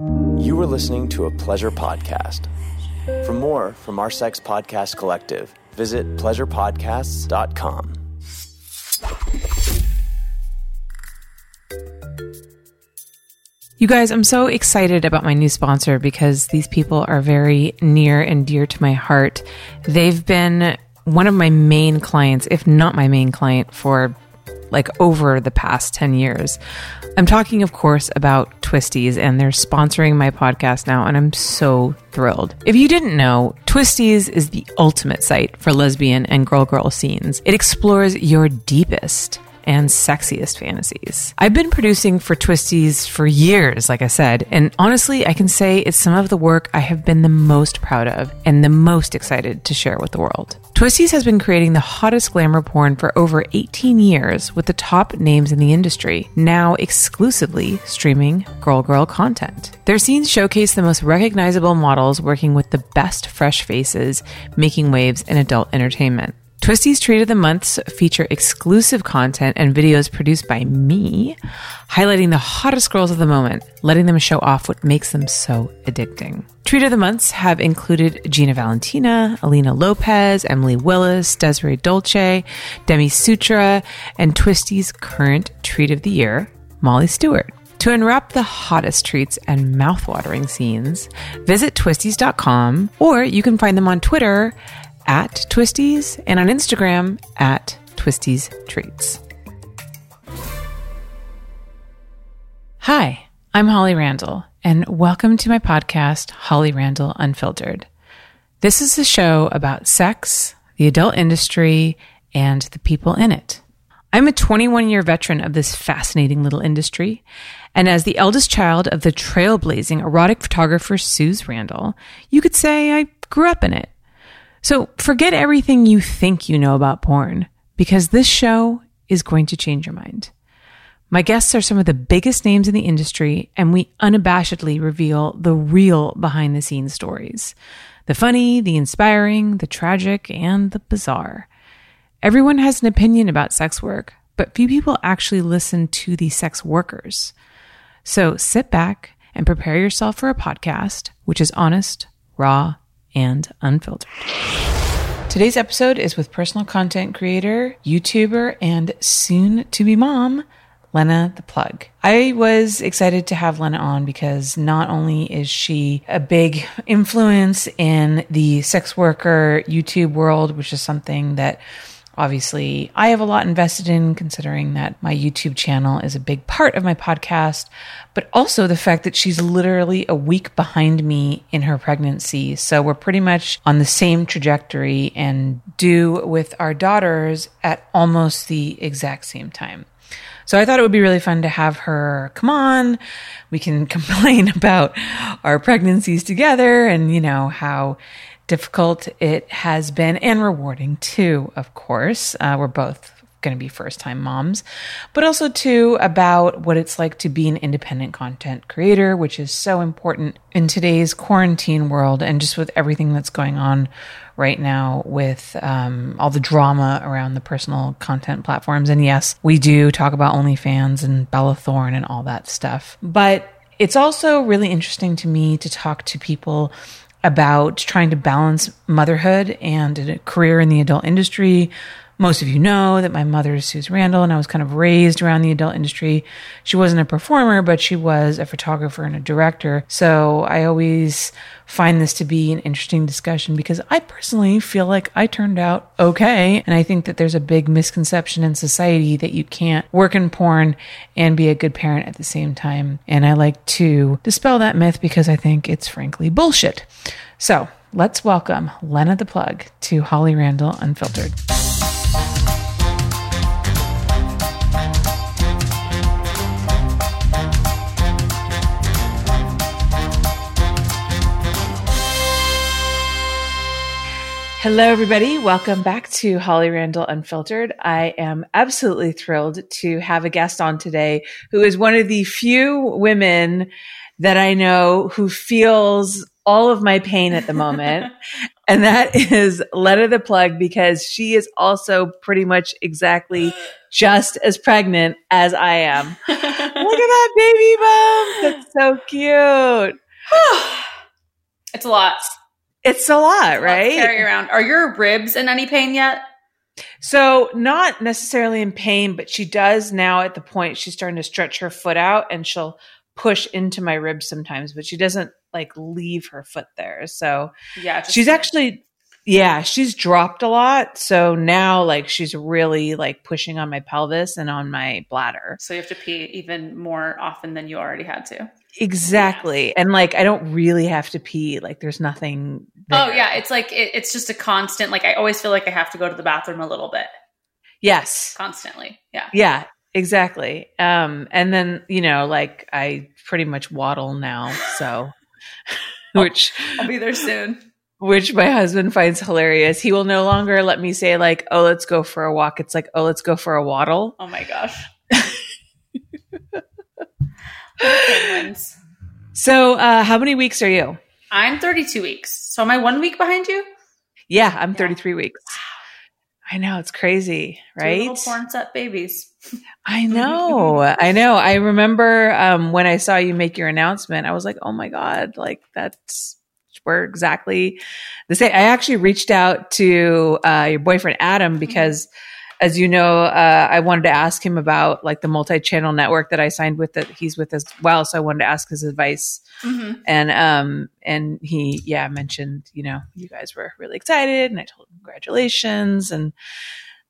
You are listening to a pleasure podcast. For more from our Sex Podcast Collective, visit pleasurepodcasts.com. You guys, I'm so excited about my new sponsor because these people are very near and dear to my heart. They've been one of my main clients, if not my main client, for like over the past 10 years. I'm talking, of course, about Twistys, and they're sponsoring my podcast now, and I'm so thrilled. If you didn't know, Twistys is the ultimate site for lesbian and girl girl scenes. It explores your deepest and sexiest fantasies. I've been producing for Twistys for years, like I said, and honestly, I can say it's some of the work I have been the most proud of and the most excited to share with the world. Twistys has been creating the hottest glamour porn for over 18 years with the top names in the industry, now exclusively streaming girl girl content. Their scenes showcase the most recognizable models working with the best fresh faces, making waves in adult entertainment. Twistys Treat of the Months feature exclusive content and videos produced by me, highlighting the hottest girls of the moment, letting them show off what makes them so addicting. Treat of the Months have included Gina Valentina, Alina Lopez, Emily Willis, Desiree Dulce, Demi Sutra, and Twistys' current Treat of the Year, Molly Stewart. To unwrap the hottest treats and mouthwatering scenes, visit twistys.com or you can find them on Twitter at Twistys and on Instagram at Twistys Treats. Hi, I'm Holly Randall, and welcome to my podcast, Holly Randall Unfiltered. This is a show about sex, the adult industry, and the people in it. I'm a 21 year veteran of this fascinating little industry, and as the eldest child of the trailblazing erotic photographer Suze Randall, you could say I grew up in it. So forget everything you think you know about porn because this show is going to change your mind. My guests are some of the biggest names in the industry, and we unabashedly reveal the real behind the scenes stories the funny, the inspiring, the tragic, and the bizarre. Everyone has an opinion about sex work, but few people actually listen to the sex workers. So sit back and prepare yourself for a podcast which is honest, raw, and unfiltered. Today's episode is with personal content creator, YouTuber, and soon to be mom, Lena the Plug. I was excited to have Lena on because not only is she a big influence in the sex worker YouTube world, which is something that obviously I have a lot invested in considering that my YouTube channel is a big part of my podcast, but also the fact that she's literally a week behind me in her pregnancy. So we're pretty much on the same trajectory and due with our daughters at almost the exact same time. So I thought it would be really fun to have her come on. We can complain about our pregnancies together and, you know, how difficult it has been and rewarding too, of course. Uh, we're both going to be first time moms, but also too about what it's like to be an independent content creator, which is so important in today's quarantine world and just with everything that's going on right now with um, all the drama around the personal content platforms. And yes, we do talk about OnlyFans and Bella Thorne and all that stuff, but it's also really interesting to me to talk to people about trying to balance motherhood and a career in the adult industry. Most of you know that my mother is Suze Randall and I was kind of raised around the adult industry. She wasn't a performer, but she was a photographer and a director. So I always find this to be an interesting discussion because I personally feel like I turned out okay. And I think that there's a big misconception in society that you can't work in porn and be a good parent at the same time. And I like to dispel that myth because I think it's frankly bullshit. So let's welcome Lena the Plug to Holly Randall Unfiltered. Hello, everybody. Welcome back to Holly Randall Unfiltered. I am absolutely thrilled to have a guest on today who is one of the few women that I know who feels all of my pain at the moment. and that is Lena the Plug because she is also pretty much exactly just as pregnant as I am. Look at that baby bump. That's so cute. it's a lot. It's a lot, It's a lot right? carry around. Are your ribs in any pain yet? So, not necessarily in pain, but she does now at the point she's starting to stretch her foot out and she'll push into my ribs sometimes, but she doesn't like leave her foot there. So, Yeah. she's actually, yeah, she's dropped a lot. So now, like, she's really like pushing on my pelvis and on my bladder. So you have to pee even more often than you already had to. Exactly. And like, I don't really have to pee. Like, there's nothing. Oh yeah, it's like it, it's just a constant. Like I always feel like I have to go to the bathroom a little bit Yes. constantly. Yeah. Yeah, exactly. Um, and then, you know, like I pretty much waddle now. So, which, I'll be there soon. which my husband finds hilarious. He will no longer let me say, like, oh, let's go for a walk. It's like, oh, let's go for a waddle. Oh my gosh. Penguins. So, uh, how many weeks are you? I'm 32 weeks. So am I one week behind you? Yeah, I'm Yeah. 33 weeks. I know it's crazy, Two right? little porn set babies. I know. I know. I remember um, when I saw you make your announcement, I was like, oh my God, like that's we're exactly the same. I actually reached out to uh, your boyfriend, Adam, because as you know, uh, I wanted to ask him about like the multi channel network that I signed with that he's with as well. So I wanted to ask his advice. hmm And um and he yeah mentioned you know you guys were really excited and I told him congratulations and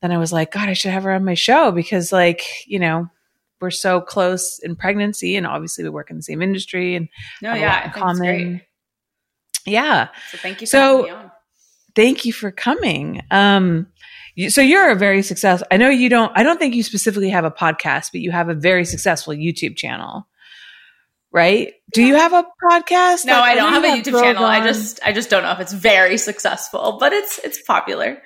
then I was like God I should have her on my show because like you know we're so close in pregnancy and obviously we work in the same industry and No, yeah, in great. yeah So thank you So- having me on. thank you for coming um you, so you're a very successful I know you don't I don't think you specifically have a podcast but you have a very successful YouTube channel right do you have a podcast No, Like, I don't have a YouTube channel. I just I just don't know if it's very successful, but it's it's popular.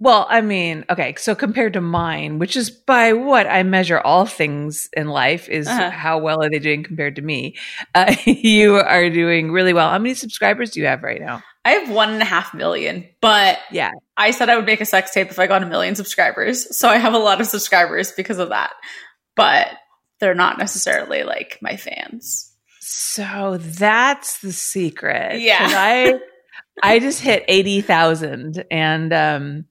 Well, I mean, okay, so compared to mine, which is by what I measure all things in life, is Uh-huh. how well are they doing compared to me? Uh, you are doing really well. How many subscribers do you have right now? I have one and a half million, but Yeah. I said I would make a sex tape if I got a million subscribers. So I have a lot of subscribers because of that. But they're not necessarily like my fans. So that's the secret. Yeah. I I just hit eighty thousand, and um,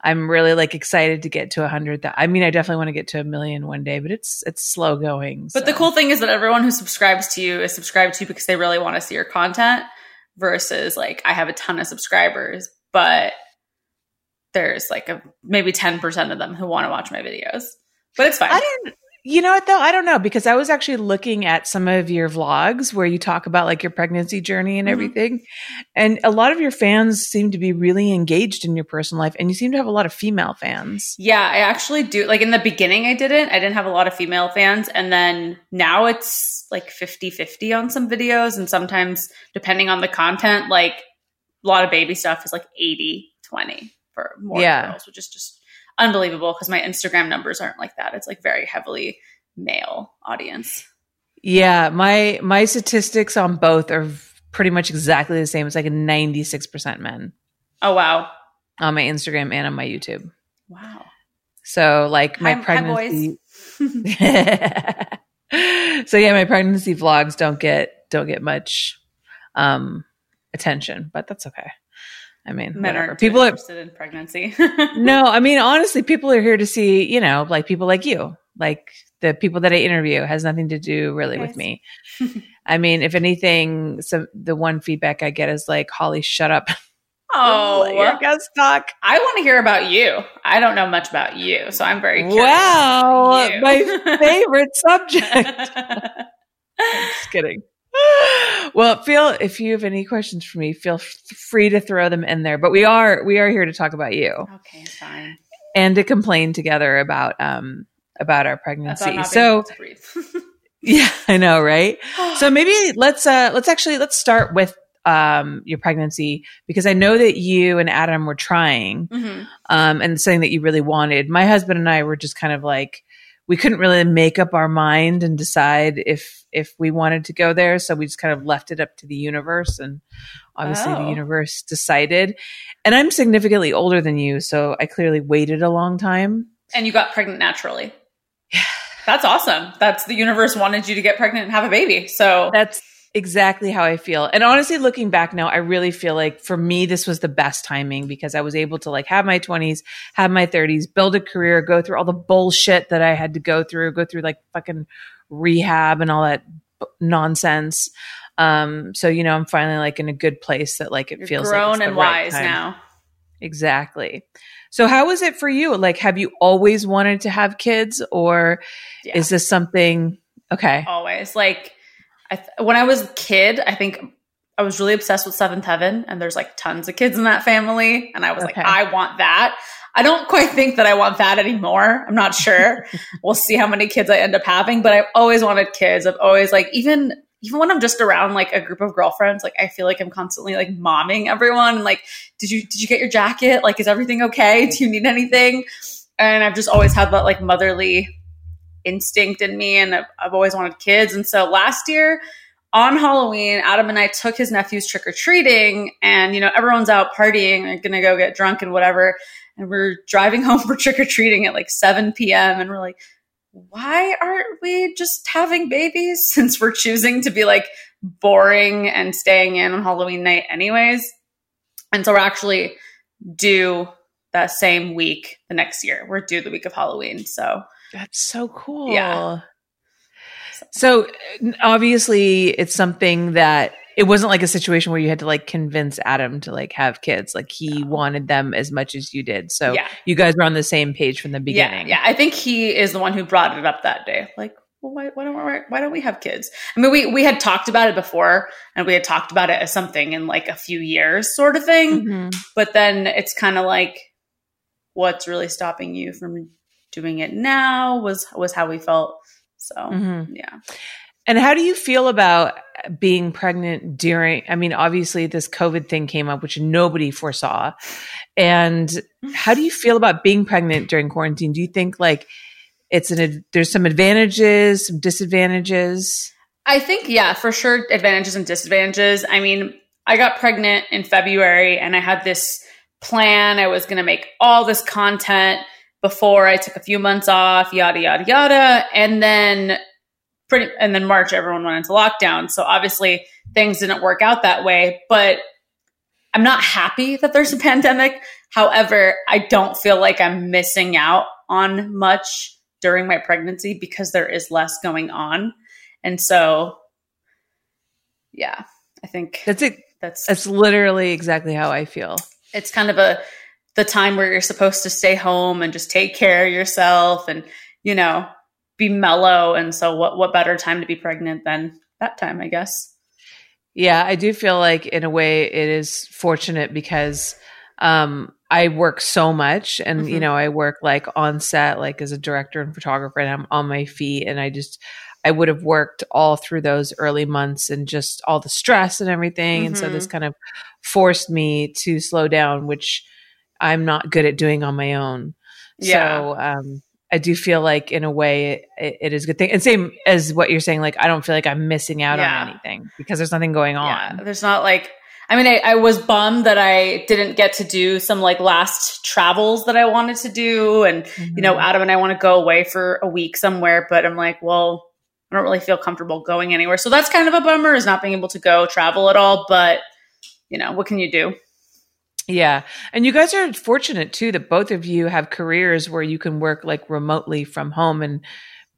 I'm really like excited to get to a hundred. I mean, I definitely want to get to a million one day, but it's it's slow going. But the cool thing is that everyone who subscribes to you is subscribed to you because they really want to see your content versus like I have a ton of subscribers, but there's like a maybe 10% of them who want to watch my videos. But it's fine. I don't. You know what though? I don't know because I was actually looking at some of your vlogs where you talk about like your pregnancy journey and Mhm. everything, and a lot of your fans seem to be really engaged in your personal life, and you seem to have a lot of female fans. Yeah, I actually do. Like in the beginning, I didn't. I didn't have a lot of female fans. And then now it's like 50 50 on some videos. And sometimes, depending on the content, like a lot of baby stuff is like 80 20 for more Yeah. girls, which is just unbelievable because my Instagram numbers aren't like that. It's like very heavily male audience. Yeah, my my statistics on both are pretty much exactly the same. It's like a ninety six percent men Oh, wow. on my Instagram and on my YouTube. Wow. So like my Hi- hi, pregnancy. boys. so yeah, my pregnancy vlogs don't get don't get much um attention, but that's okay. I mean, Men whatever. aren't people are interested in pregnancy. no, I mean honestly, people are here to see, you know, like people like you, like the people that I interview has nothing to do really with me. I mean, if anything, so the one feedback I get is like, Holly, shut up. Oh, guest talk. I want to hear about you. I don't know much about you, so I'm very curious. Wow, my favorite subject. Just kidding. Well, feel if you have any questions for me, feel f- free to throw them in there. But we are we are here to talk about you okay, fine. and to complain together about um about our pregnancy. So yeah, I know, right? So maybe let's uh let's actually let's start with um your pregnancy because I know that you and Adam were trying Mhm. um and something that you really wanted. My husband and I were just kind of like we couldn't really make up our mind and decide if if we wanted to go there. So we just kind of left it up to the universe, and obviously Oh. the universe decided. And I'm significantly older than you, so I clearly waited a long time. And you got pregnant naturally. yeah That's awesome. That's the universe wanted you to get pregnant and have a baby. So That's exactly how I feel. And honestly, looking back now, I really feel like for me, this was the best timing because I was able to like have my 20s, have my 30s, build a career, go through all the bullshit that I had to go through, go through like fucking rehab and all that b- nonsense. Um, so you know, I'm finally like in a good place that like it you're feels like grown it's and right wise time. now. Exactly. So how was it for you? Like, have you always wanted to have kids or Yeah. is this something? Okay. always like I th- when i was a kid i think i was really obsessed with seventh heaven and there's like tons of kids in that family and i was Okay. like i want that. I don't quite think that i want that anymore. I'm not sure. We'll see how many kids i end up having but i've always wanted kids. I've always like even even when i'm just around like a group of girlfriends like i feel like i'm constantly like momming everyone and like did you did you get your jacket? Like is everything okay? Do you need anything? And i've just always had that like motherly instinct in me and I've, I've always wanted kids. And so last year on halloween adam and i took his nephews trick-or-treating and you know everyone's out partying and gonna go get drunk and whatever. And we're driving home for trick-or-treating at like 7 p.m and we're like why aren't we just having babies since we're choosing to be like boring and staying in on halloween night anyways? And so we're actually due that same week the next year. We're due the week of halloween. So That's so cool. Yeah. So obviously it's something that it wasn't like a situation where you had to like convince Adam to like have kids. Like he wanted them as much as you did. So yeah you guys were on the same page from the beginning. Yeah, yeah. I think he is the one who brought it up that day. Like, well, why, why don't we, why don't we have kids? I mean, we we had talked about it before, and we had talked about it as something in like a few years, sort of thing. Mhm. But then it's kind of like, what's really stopping you from doing it now? Was was how we felt. So Mhm. yeah, And how do you feel about being pregnant during? I mean, obviously, this COVID thing came up, which nobody foresaw. And how do you feel about being pregnant during quarantine? Do you think like it's an ad- there's some advantages, some disadvantages? I think yeah, for sure, advantages and disadvantages. I mean, I got pregnant in February, and I had this plan. I was going to make all this content before I took a few months off, yada yada yada, and then pretty, and then March, everyone went into lockdown. So obviously, things didn't work out that way. But I'm not happy that there's a pandemic. However, I don't feel like I'm missing out on much during my pregnancy because there is less going on. And so, yeah, I think That's it. that's That's literally exactly how I feel. it's kind of a the time where you're supposed to stay home and just take care of yourself and you know be mellow. And so, what what better time to be pregnant than that time? I guess. Yeah, I do feel like in a way it is fortunate because um I work so much and you Mhm. know, I work like on set like as a director and photographer and I'm on my feet and I just I would have worked all through those early months and just all the stress and everything and so this kind of forced me to slow down which I'm not good at doing on my own. Yeah. So um I do feel like in a way it, it is a good thing. And same as what you're saying, like I don't feel like I'm missing out Yeah. on anything because there's nothing going on. Yeah, there's not like. I mean, I, I was bummed that I didn't get to do some like last travels that I wanted to do, and you know, Mhm. Adam and I want to go away for a week somewhere, but I'm like, well, I don't really feel comfortable going anywhere, so that's kind of a bummer is not being able to go travel at all. But you know, what can you do? Yeah. And you guys are fortunate too that both of you have careers where you can work like remotely from home and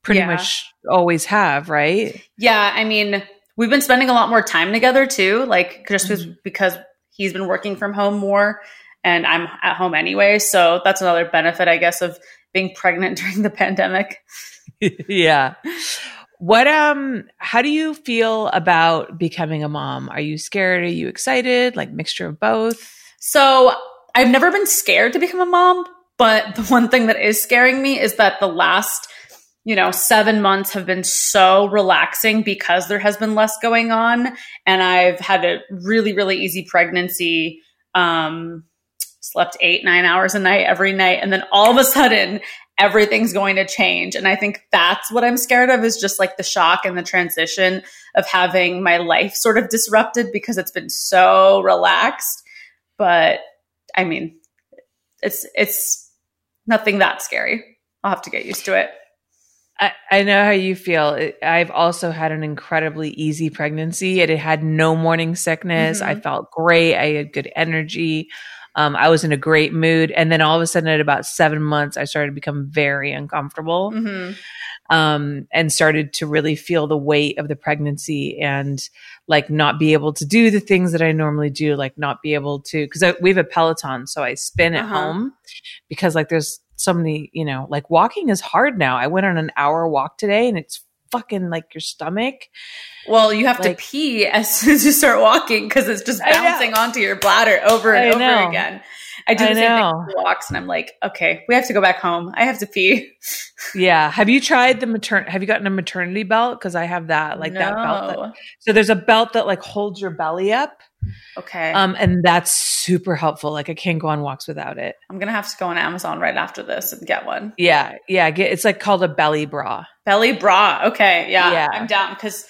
pretty Yeah. much always have, right? Yeah, I mean, we've been spending a lot more time together too, like just because- because he's been working from home more and I'm at home anyway. So that's another benefit, I guess, of being pregnant during the pandemic. yeah. What um how do you feel about becoming a mom? Are you scared? Are you excited? Like mixture of both? So I've never been scared to become a mom, but the one thing that is scaring me is that the last, you know, seven months have been so relaxing because there has been less going on. And I've had a really, really easy pregnancy. Um, slept eight, nine hours a night every night. And then all of a sudden, everything's going to change. And I think that's what I'm scared of is just like the shock and the transition of having my life sort of disrupted because it's been so relaxed. But I mean, it's it's nothing that scary. I'll have to get used to it. I, I know how you feel. I've also had an incredibly easy pregnancy. It had no morning sickness. Mm-hmm. I felt great. I had good energy. Um, I was in a great mood. And then all of a sudden, at about seven months, I started to become very uncomfortable mm-hmm. um, and started to really feel the weight of the pregnancy and like not be able to do the things that I normally do, like not be able to, because we have a Peloton. So I spin at uh-huh. home because like there's so many, you know, like walking is hard now. I went on an hour walk today and it's fucking like your stomach. Well, you have like, to pee as soon as you start walking because it's just bouncing onto your bladder over and I over know. again. I do the I same know. thing walks, and I'm like, okay, we have to go back home. I have to pee. yeah. Have you tried the maternity? Have you gotten a maternity belt? Because I have that, like no. that belt. That, so there's a belt that like holds your belly up. Okay. Um, and that's super helpful. Like I can't go on walks without it. I'm gonna have to go on Amazon right after this and get one. Yeah, yeah. Get, it's like called a belly bra. Belly bra. Okay. Yeah. Yeah. I'm down because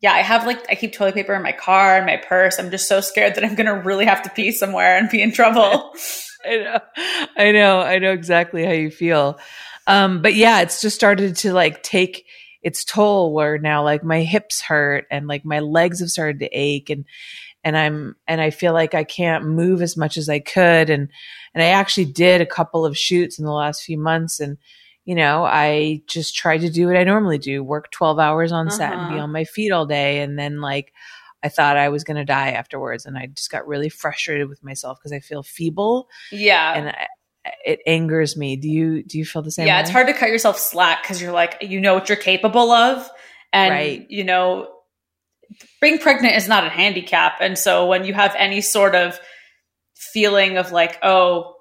yeah, I have like I keep toilet paper in my car and my purse. I'm just so scared that I'm gonna really have to pee somewhere and be in trouble. I know, I know, I know exactly how you feel. Um, but yeah, it's just started to like take its toll where now like my hips hurt and like my legs have started to ache and and I'm and I feel like I can't move as much as I could and and I actually did a couple of shoots in the last few months and you know, I just tried to do what I normally do, work 12 hours on uh-huh. set and be uh-huh. on my feet all day. And then like, I thought I was going to die afterwards. And I just got really frustrated with myself because I feel feeble. Yeah. And I, it angers me. Do you, do you feel the same? Yeah. Way? It's hard to cut yourself slack because you're like, you know what you're capable of. And, right. you know, being pregnant is not a handicap. And so when you have any sort of feeling of like, oh,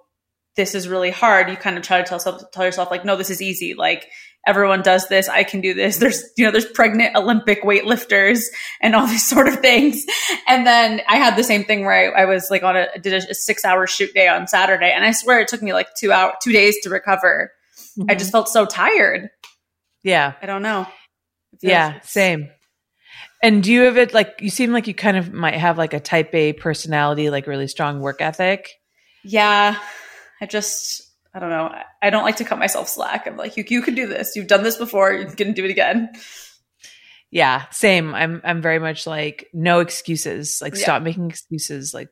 this is really hard, you kind of try to tell, self, tell yourself like, no, this is easy. Like everyone does this. I can do this. There's, you know, there's pregnant Olympic weightlifters and all these sort of things. And then I had the same thing where I, I was like on a, did a, a, six hour shoot day on Saturday. And I swear it took me like two hour, two days to recover. Mm-hmm. I just felt so tired. Yeah. I don't know. Yeah. Same. And do you have it like, you seem like you kind of might have like a type A personality, like really strong work ethic. Yeah. I just, I don't know. I don't like to cut myself slack. I'm like, you, you can do this. You've done this before. You can do it again. Yeah, same. I'm, I'm very much like no excuses. Like yeah. stop making excuses. Like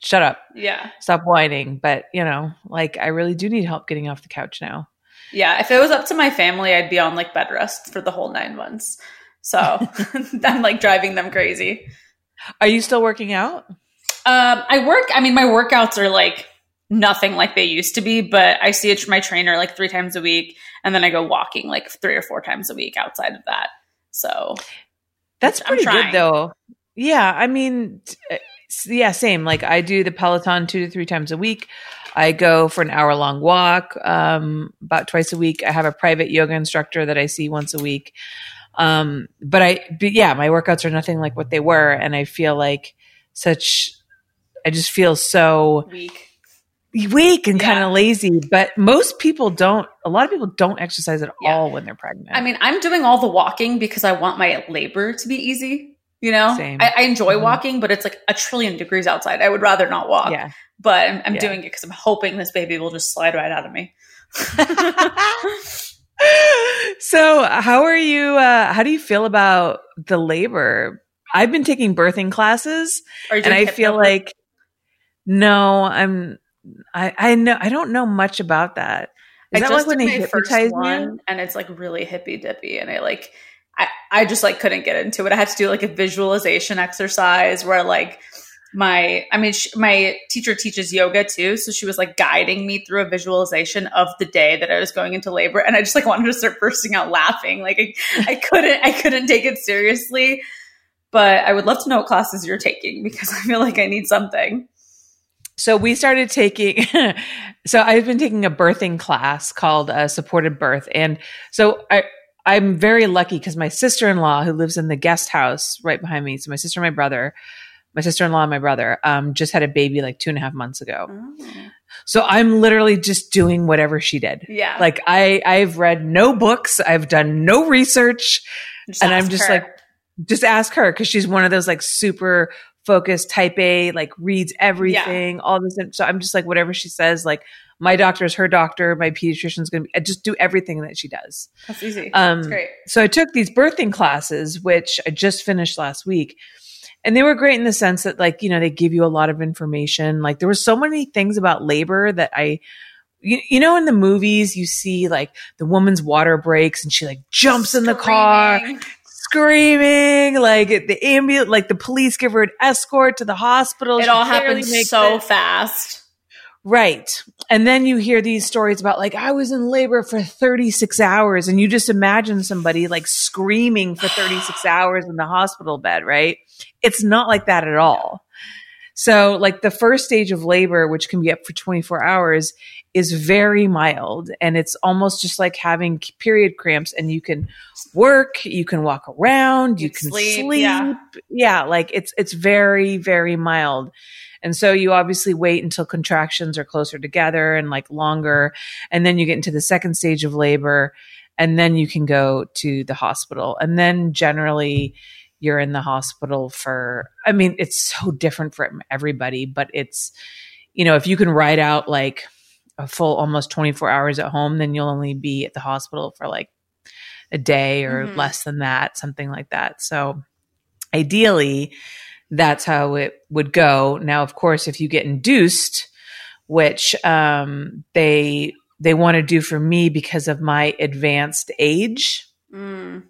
shut up. Yeah. Stop whining. But you know, like I really do need help getting off the couch now. Yeah. If it was up to my family, I'd be on like bed rest for the whole nine months. So I'm like driving them crazy. Are you still working out? Um, I work. I mean, my workouts are like nothing like they used to be, but I see my trainer like three times a week, and then I go walking like three or four times a week outside of that. So that's pretty good, though. Yeah, I mean, uh, yeah, same. Like I do the Peloton two to three times a week. I go for an hour long walk um, about twice a week. I have a private yoga instructor that I see once a week. Um, but I, but yeah, my workouts are nothing like what they were, and I feel like such. I just feel so weak weak and yeah. kind of lazy. But most people don't, a lot of people don't exercise at yeah. all when they're pregnant. I mean, I'm doing all the walking because I want my labor to be easy. You know, I, I, enjoy mm-hmm. walking, but it's like a trillion degrees outside. I would rather not walk. Yeah. But I'm, I'm yeah. doing it because I'm hoping this baby will just slide right out of me. so, how are you? Uh, how do you feel about the labor? I've been taking birthing classes, and I feel like no, I'm I I know I don't know much about that. Is I that like when they hypnotize one, and it's like really hippy dippy, and I like I I just like couldn't get into it. I had to do like a visualization exercise where like my I mean sh- my teacher teaches yoga too, so she was like guiding me through a visualization of the day that I was going into labor, and I just like wanted to start bursting out laughing. Like I, I couldn't I couldn't take it seriously. But I would love to know what classes you're taking because I feel like I need something. So we started taking, so I've been taking a birthing class called uh, Supported Birth. And so I, I'm very lucky because my sister in law, who lives in the guest house right behind me, so my sister and my brother, my sister in law and my brother, um, just had a baby like two and a half months ago. Oh. So I'm literally just doing whatever she did. Yeah. Like I I've read no books, I've done no research, Just and I'm just her. like just ask her cuz she's one of those like super focused type A, like reads everything, all this so I'm just like whatever she says like my doctor is her doctor, my pediatrician's going to be I just do everything that she does. that's easy. Um, That's great. So I took these birthing classes, which I just finished last week. And they were great in the sense that, like, you know, they give you a lot of information. Like, there were so many things about labor that I, you, you know, in the movies, you see like the woman's water breaks and she like jumps in the car, Screaming. Like the ambulance, like the police give her an escort to the hospital. It She all happens so it. fast. Right. And then you hear these stories about like, I was in labor for 36 hours and you just imagine somebody like screaming for 36 hours in the hospital bed, right? It's not like that at all. So like the first stage of labor, which can be up for 24 hours is very mild and it's almost just like having period cramps and you can work, you can walk around, you You can sleep, sleep. yeah. yeah, like it's it's very very mild. And so you obviously wait until contractions are closer together and like longer. And then you get into the second stage of labor. And then you can go to the hospital. And then generally you're in the hospital for, I mean, it's so different for everybody, but it's, you know, if you can ride out like a full almost 24 hours at home, then you'll only be at the hospital for like a day or Mhm. less than that, something like that. So ideally, that's how it would go. Now, of course, if you get induced, which um, they they want to do for me because of my advanced age, Mm,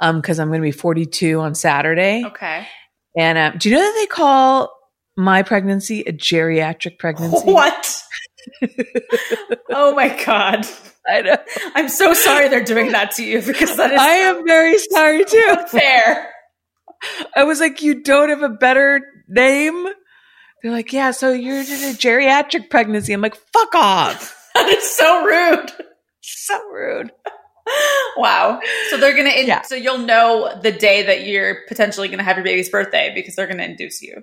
because I'm going to be 42 on Saturday. okay. And um, do you know that they call my pregnancy a geriatric pregnancy? What? Oh my god. I know. I'm so sorry they're doing that to you because that is I am very sorry too. fair. I was like, you don't have a better name? They're like, yeah, so you're in a geriatric pregnancy. I'm like, fuck off. That is so rude. So rude. Wow. So they're gonna. In- Yeah. So you'll know the day that you're potentially gonna have your baby's birthday because they're gonna induce you.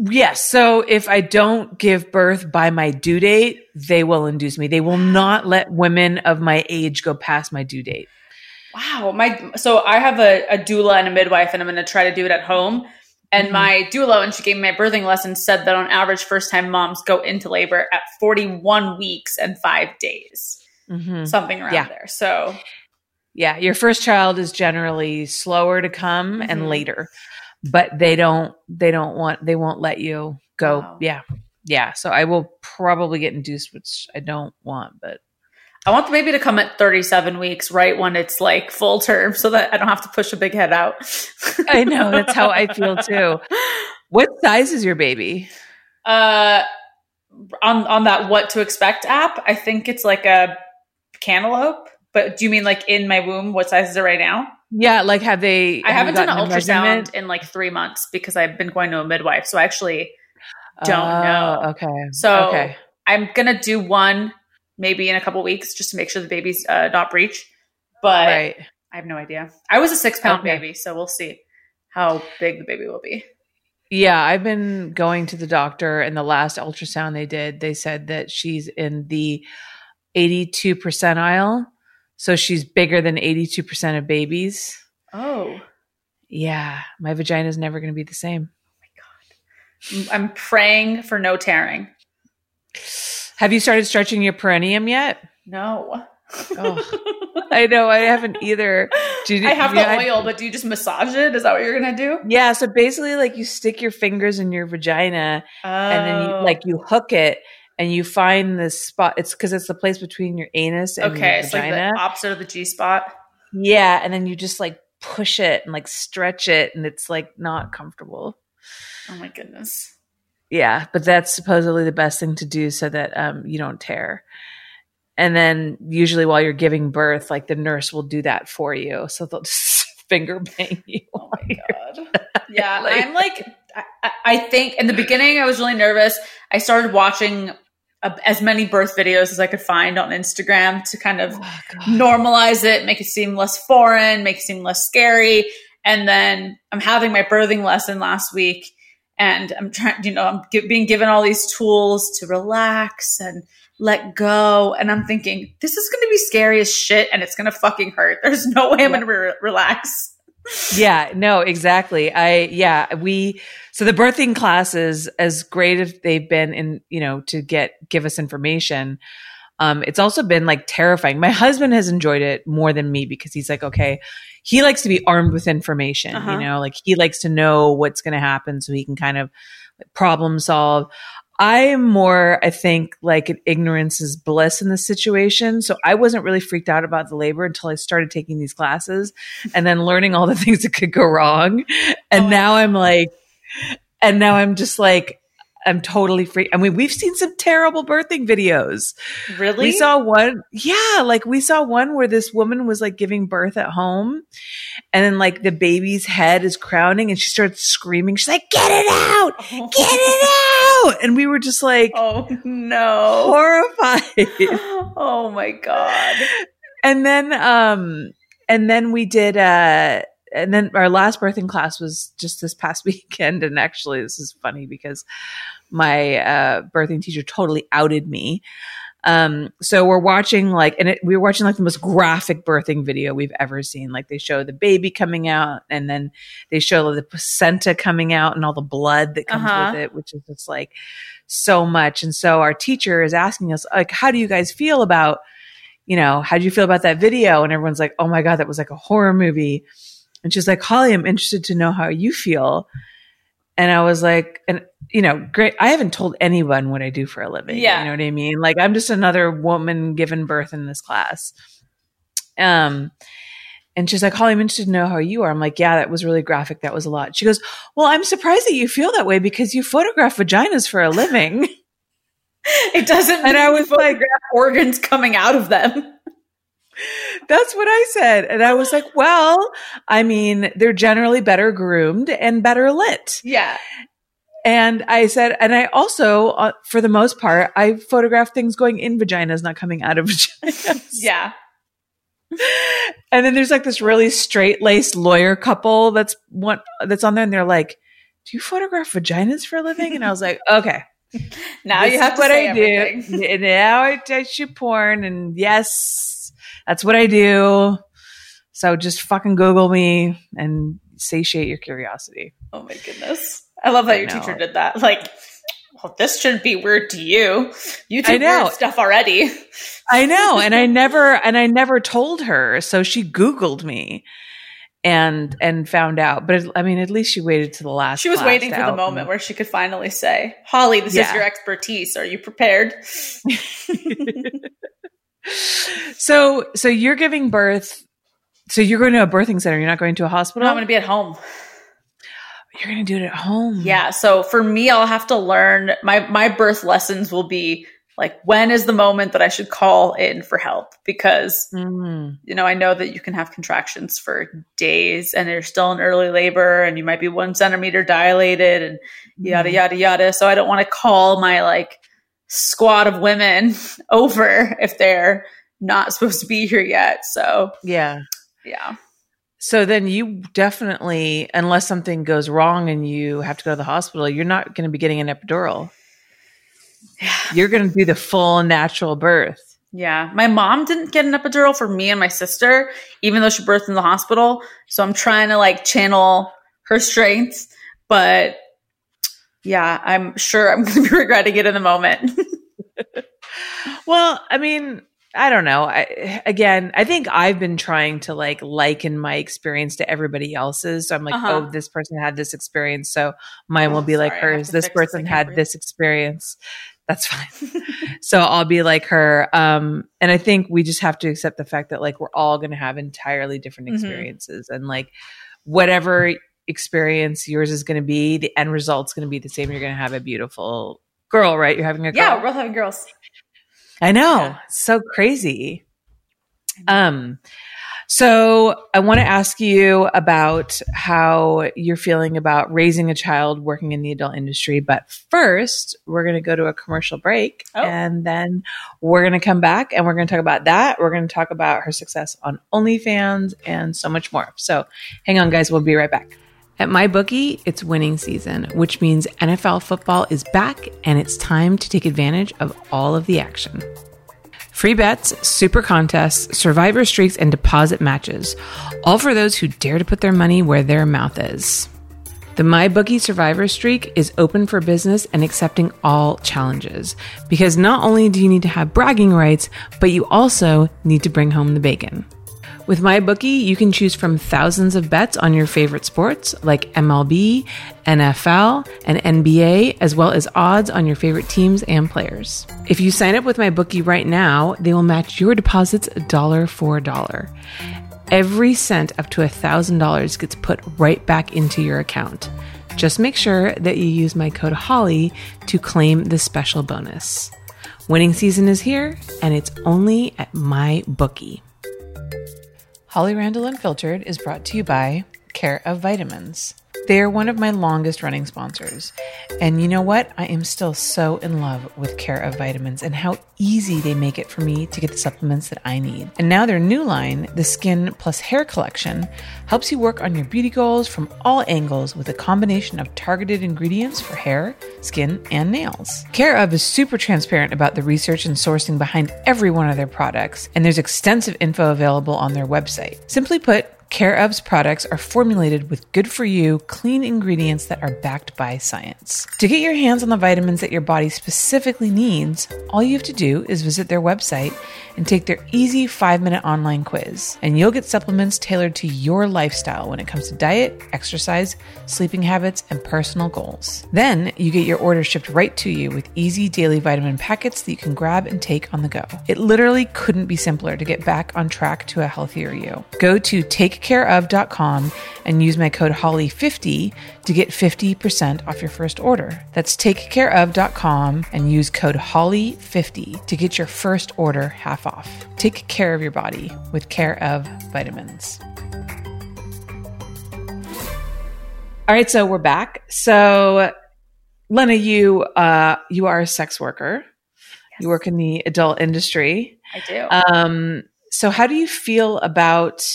Yes. So if I don't give birth by my due date, they will induce me. They will not let women of my age go past my due date. Wow. My. So I have a, a doula and a midwife, and I'm gonna try to do it at home. And Mhm. my doula, when she gave me my birthing lesson, said that on average, first time moms go into labor at 41 weeks and five days, Mhm. something around Yeah. there. So Yeah. Your first child is generally slower to come Mhm. and later, but they don't, they don't want, they won't let you go. Wow. Yeah. Yeah. So I will probably get induced, which I don't want, but I want the baby to come at 37 weeks, right when it's like full term, so that I don't have to push a big head out. I know that's how I feel too. What size is your baby? Uh, on on that what to expect app, I think it's like a cantaloupe. But do you mean like in my womb? What size is it right now? Yeah. Like have they, I have haven't done an ultrasound measurement? in like three months because I've been going to a midwife. So I actually don't Oh, know. Okay. So okay. I'm gonna do one maybe in a couple weeks just to make sure the baby's uh, not breech. But Right. I have no idea. I was a six pound Okay. baby, so we'll see how big the baby will be. Yeah, I've been going to the doctor, and the last ultrasound they did, they said that she's in the 82 percentile. So she's bigger than 82% of babies. Oh, Yeah, my vagina is never going to be the same. Oh my God. I'm praying for no tearing. Have you started stretching your perineum yet? No. Oh, I know, I haven't either. Do you- I have yeah, the oil, but do you just massage it? Is that what you're gonna do? Yeah, so basically, like you stick your fingers in your vagina, and then you Oh. like you hook it, and you find this spot. It's because it's the place between your anus and okay, your it's like the opposite of the G spot. Yeah, and then you just like push it and like stretch it and it's like not comfortable. Oh my goodness. Yeah, but that's supposedly the best thing to do so that um you don't tear. And then usually while you're giving birth, like the nurse will do that for you. So they'll just finger bang you. Oh my god. Yeah, Like- I'm like, I, I think in the beginning I was really nervous. I started watching as many birth videos as I could find on Instagram to kind of Oh, normalize it, make it seem less foreign, make it seem less scary. And then I'm having my birthing lesson last week, and I'm trying, you know, I'm gi- being given all these tools to relax and let go. And I'm thinking, this is going to be scary as shit and it's going to fucking hurt. There's no way I'm Yeah. going to re- relax. Yeah, no, exactly. I yeah, we so the birthing classes, as great as they've been in, you know, to get give us information. Um, it's also been like terrifying. My husband has enjoyed it more than me because he's like, okay, he likes to be armed with information, Uh-huh. you know, like he likes to know what's going to happen so he can kind of problem solve. I am more, I think, like an ignorance is bliss in this situation. So I wasn't really freaked out about the labor until I started taking these classes and then learning all the things that could go wrong. And Oh, now I'm like, and now I'm just like, I'm totally free. I mean, we've seen some terrible birthing videos. Really? We saw one, yeah, like we saw one where this woman was like giving birth at home, and then like the baby's head is crowning, and she starts screaming. She's like, "Get it out! Get it out!" And we were just like Oh no. horrified. oh my God. and then, um, and then we did, uh, and then our last birthing class was just this past weekend. And actually, this is funny because my uh, birthing teacher totally outed me. Um, so we're watching like, and it, we were watching like the most graphic birthing video we've ever seen. Like they show the baby coming out, and then they show the placenta coming out and all the blood that comes Uh-huh. with it, which is just like so much. And so our teacher is asking us, like, how do you guys feel about, you know, how do you feel about that video? And everyone's like, oh my god, that was like a horror movie. And she's like, Holly, I'm interested to know how you feel. And I was like, and you know, great. I haven't told anyone what I do for a living. Yeah. You know what I mean? Like I'm just another woman given birth in this class. Um, and she's like, Holly, I'm interested to know how you are. I'm like, yeah, that was really graphic. That was a lot. She goes, well, I'm surprised that you feel that way because you photograph vaginas for a living. It doesn't And I was like- organs coming out of them. That's what I said. And I was like, well, I mean, they're generally better groomed and better lit. Yeah. And I said, and I also, uh, for the most part, I photograph things going in vaginas, not coming out of vaginas. Yeah. And then there's like this really straight laced lawyer couple that's one that's on there, and they're like, "Do you photograph vaginas for a living?" And I was like, "Okay, Now this you have what I do. everything. And now I, I shoot porn, and yes, that's what I do. So just fucking Google me and satiate your curiosity. Oh my goodness. I love that I your know. teacher did that. Like, well, this shouldn't be weird to you. You do weird stuff already. I know, and I never and I never told her, so she Googled me and and found out. But I mean, at least she waited to the last. She was waiting for the moment me. where she could finally say, Holly, this is your expertise. Are you prepared? so so you're giving birth. So you're going to a birthing center. You're not going to a No, hospital. I'm going to be at home. you're going to do it at home. Yeah. So for me, I'll have to learn my, my birth lessons will be like, when is the moment that I should call in for help? Because Mm. you know, I know that you can have contractions for days and you're still in early labor and you might be one centimeter dilated and yada, Mm-hmm. yada, yada. So I don't want to call my like squad of women over if they're not supposed to be here yet. So Yeah. yeah. So then you definitely, unless something goes wrong and you have to go to the hospital, you're not going to be getting an epidural. You're going to do the full natural birth. Yeah. My mom didn't get an epidural for me and my sister, even though she birthed in the hospital. So I'm trying to like channel her strength. But yeah, I'm sure I'm going to be regretting it in the moment. Well, I mean, I don't know. I, again, I think I've been trying to like liken my experience to everybody else's. So I'm like, Uh-huh. oh, this person had this experience, so mine will Oh, be like sorry, have hers. This. Person had breathe. this experience. That's fine. so I'll be like her. Um, and I think we just have to accept the fact that like we're all going to have entirely different Mhm. experiences, and like whatever experience yours is going to be, the end result's going to be the same. You're going to have a beautiful girl, right? You're having a girl. yeah, we're both having girls. I know. Yeah. So crazy. Um so I want to ask you about how you're feeling about raising a child working in the adult industry, but first, we're going to go to a commercial break Oh. and then we're going to come back and we're going to talk about that. We're going to talk about her success on OnlyFans and so much more. So, hang on guys, we'll be right back. At MyBookie, it's winning season, which means NFL football is back and it's time to take advantage of all of the action. Free bets, super contests, survivor streaks, and deposit matches, all for those who dare to put their money where their mouth is. The MyBookie Survivor Streak is open for business and accepting all challenges because not only do you need to have bragging rights, but you also need to bring home the bacon. With MyBookie, you can choose from thousands of bets on your favorite sports like MLB, NFL, and NBA, as well as odds on your favorite teams and players. If you sign up with MyBookie right now, they will match your deposits dollar for dollar. Every cent up to $1,000 gets put right back into your account. Just make sure that you use my code HOLLY to claim this special bonus. Winning season is here, and it's only at my bookie. Holly Randall Unfiltered is brought to you by Care of Vitamins. They are one of my longest running sponsors. And you know what? I am still so in love with Care of Vitamins and how easy they make it for me to get the supplements that I need. And now their new line, the Skin Plus Hair Collection, helps you work on your beauty goals from all angles with a combination of targeted ingredients for hair, skin, and nails. Care of is super transparent about the research and sourcing behind every one of their products, and there's extensive info available on their website. Simply put, Care of's products are formulated with good for you, clean ingredients that are backed by science. To get your hands on the vitamins that your body specifically needs, all you have to do is visit their website and take their easy five minute online quiz. And you'll get supplements tailored to your lifestyle when it comes to diet, exercise, sleeping habits, and personal goals. Then you get your order shipped right to you with easy daily vitamin packets that you can grab and take on the go. It literally couldn't be simpler to get back on track to a healthier you. Go to takecareof.com and use my code HOLLY50 to get 50% off your first order. That's takecareof.com and use code HOLLY50 to get your first order half off. Take care of your body with Care of Vitamins. All right, so we're back. So, Lena, you uh, you are a sex worker. You work in the adult industry. I do. Um, so, how do you feel about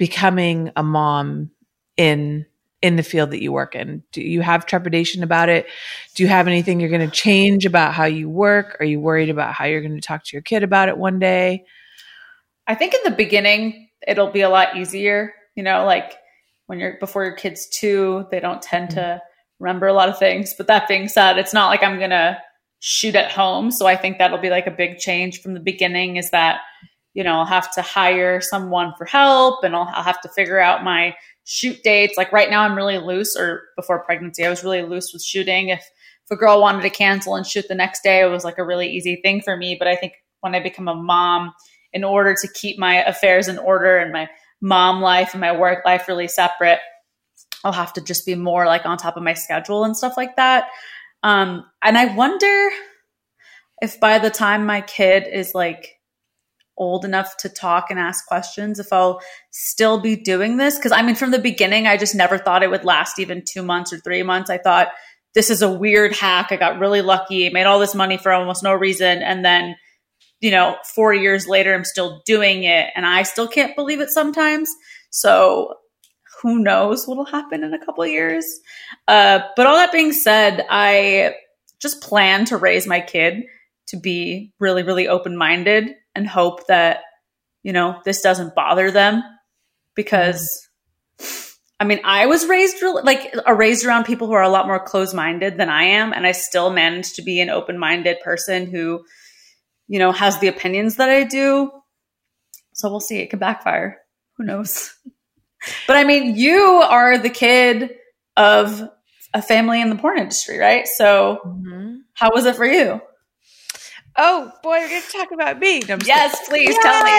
becoming a mom in in the field that you work in? Do you have trepidation about it? Do you have anything you're going to change about how you work? Are you worried about how you're going to talk to your kid about it one day? I think in the beginning it'll be a lot easier. You know, like when you're before your kids two, they don't tend to mm-hmm. remember a lot of things. But that being said, it's not like I'm gonna shoot at home. So I think that'll be like a big change from the beginning. Is that you know I'll have to hire someone for help, and I'll, I'll have to figure out my shoot dates. Like right now, I'm really loose. Or before pregnancy, I was really loose with shooting. If if a girl wanted to cancel and shoot the next day, it was like a really easy thing for me. But I think when I become a mom, in order to keep my affairs in order and my mom life and my work life really separate, I'll have to just be more like on top of my schedule and stuff like that. Um, and I wonder if by the time my kid is like old enough to talk and ask questions, if I'll still be doing this. Cause I mean, from the beginning, I just never thought it would last even two months or three months. I thought this is a weird hack. I got really lucky, made all this money for almost no reason. And then, you know, four years later, I'm still doing it and I still can't believe it sometimes. So who knows what'll happen in a couple years. Uh, but all that being said, I just plan to raise my kid to be really, really open minded and hope that, you know, this doesn't bother them because. I mean, I was raised really, like uh, raised around people who are a lot more closed minded than I am, and I still managed to be an open minded person who, you know, has the opinions that I do. So we'll see. It could backfire. Who knows? But I mean, you are the kid of a family in the porn industry, right? So Mm-hmm. how was it for you? Oh boy, we're going to talk about me. No, Yes, please tell me.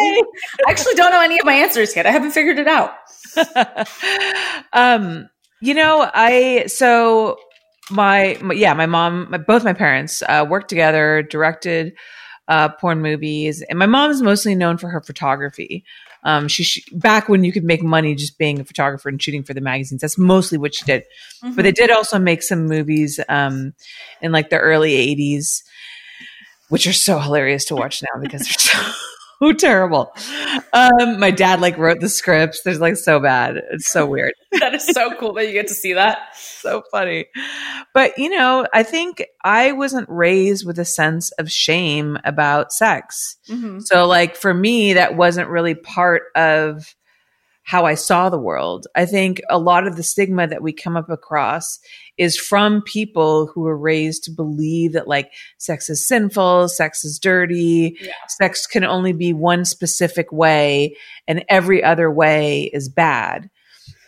I actually don't know any of my answers yet. I haven't figured it out. um, you know, I so my, my yeah, my mom, my, both my parents uh, worked together, directed uh, porn movies, and my mom is mostly known for her photography. Um, she, she back when you could make money just being a photographer and shooting for the magazines. That's mostly what she did. But they did also make some movies um, in like the early '80s, which are so hilarious to watch now because they're so terrible. Um, my dad like wrote the scripts. There's like so bad. It's so weird. that is so cool that you get to see that. so funny. But you know, I think I wasn't raised with a sense of shame about sex. Mm-hmm. So like for me, that wasn't really part of how I saw the world. I think a lot of the stigma that we come up across is from people who were raised to believe that like sex is sinful, sex is dirty, Yeah. sex can only be one specific way and every other way is bad.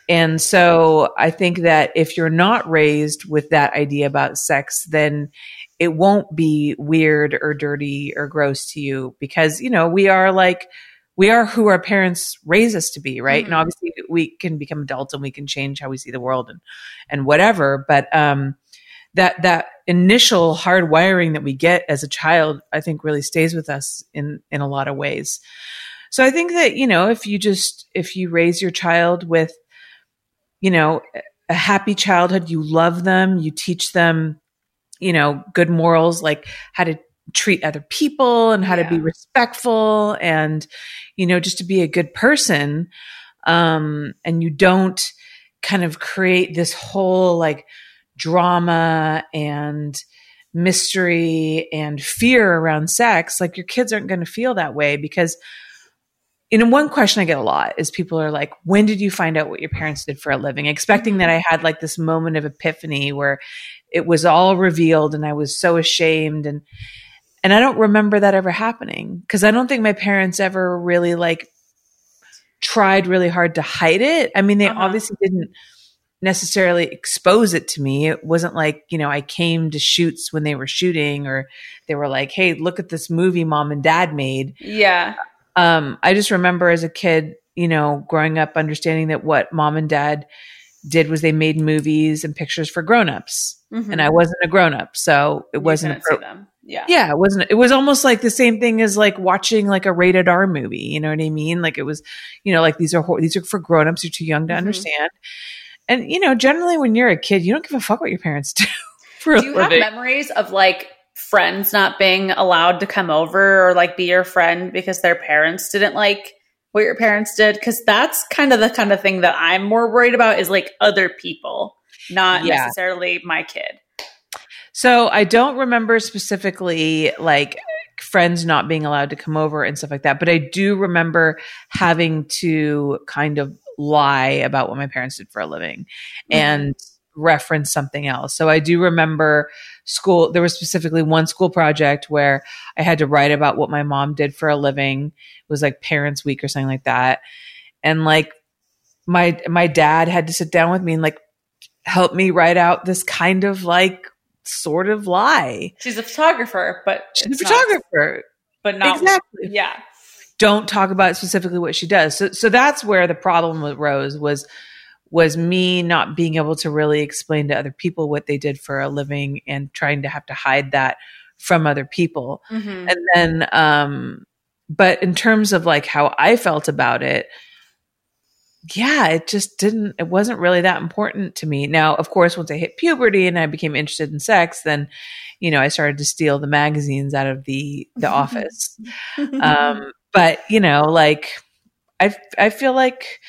And so I think that if you're not raised with that idea about sex, then it won't be weird or dirty or gross to you because, you know, we are like, we are who our parents raise us to be, right? And Mhm. obviously we can become adults and we can change how we see the world and, and whatever. But, um, that, that initial hard wiring that we get as a child, I think really stays with us in, in a lot of ways. So I think that, you know, if you just, if you raise your child with, you know, a happy childhood, you love them, you teach them, you know, good morals, like how to treat other people and how to be respectful and, you know, just to be a good person. Um, and you don't kind of create this whole like drama and mystery and fear around sex, like your kids aren't going to feel that way because you know, one question I get a lot is people are like, when did you find out what your parents did for a living? Expecting that I had like this moment of epiphany where it was all revealed and I was so ashamed and and I don't remember that ever happening because I don't think my parents ever really like tried really hard to hide it. I mean, they Uh-huh. obviously didn't necessarily expose it to me. It wasn't like, you know, I came to shoots when they were shooting or they were like, "Hey, look at this movie mom and dad made." Yeah. um, I just remember as a kid, you know, growing up, understanding that what mom and dad did was they made movies and pictures for grown-ups, Mhm. and I wasn't a grown-up, so it You wasn't. appro- them. Yeah. yeah, it wasn't. It was almost like the same thing as like watching like a rated R movie. You know what I mean? Like it was, you know, like these are these are for grown-ups. You're too young to Mhm. understand. And you know, generally when you're a kid, you don't give a fuck what your parents do. Do you have memories of like friends not being allowed to come over or like be your friend because their parents didn't like what your parents did? Because that's kind of the kind of thing that I'm more worried about is like other people, not Yeah. necessarily my kid. So I don't remember specifically like friends not being allowed to come over and stuff like that, but I do remember having to kind of lie about what my parents did for a living mm-hmm. and reference something else. So I do remember school there was specifically one school project where I had to write about what my mom did for a living. It was like parents week or something like that. And like my my dad had to sit down with me and like help me write out this kind of like sort of lie. She's a photographer, but She's a it's not- photographer. but not exactly. Yeah. Don't talk about specifically what she does. So so that's where the problem with Rose was was me not being able to really explain to other people what they did for a living and trying to have to hide that from other people. Mhm. And then um but in terms of like how I felt about it, yeah, it just didn't it wasn't really that important to me. Now, of course, once I hit puberty and I became interested in sex, then you know, I started to steal the magazines out of the the office. Um but, you know, like I I feel like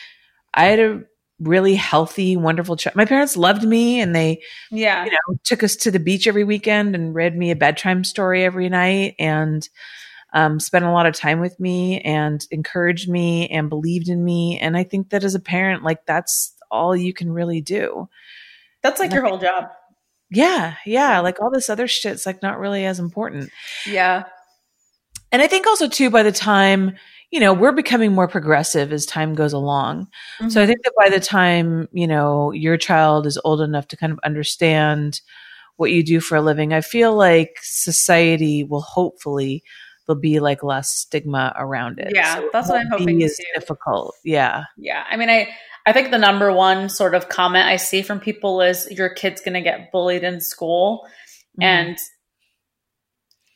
I had a really healthy, wonderful child. My parents loved me and they yeah. you know, took us to the beach every weekend and read me a bedtime story every night and um, spent a lot of time with me and encouraged me and believed in me. And I think that as a parent, like that's all you can really do. That's like your whole job. Yeah. Yeah. Like all this other shit's like not really as important. Yeah. And I think also too, by the time, you know, we're becoming more progressive as time goes along. So I think that by the time, you know, your child is old enough to kind of understand what you do for a living, I feel like society will hopefully there'll be like less stigma around it. Yeah, it that's what won't I'm hoping be to as do. difficult. Yeah. Yeah. I mean, I, I think the number one sort of comment I see from people is your kid's going to get bullied in school. Mm-hmm. And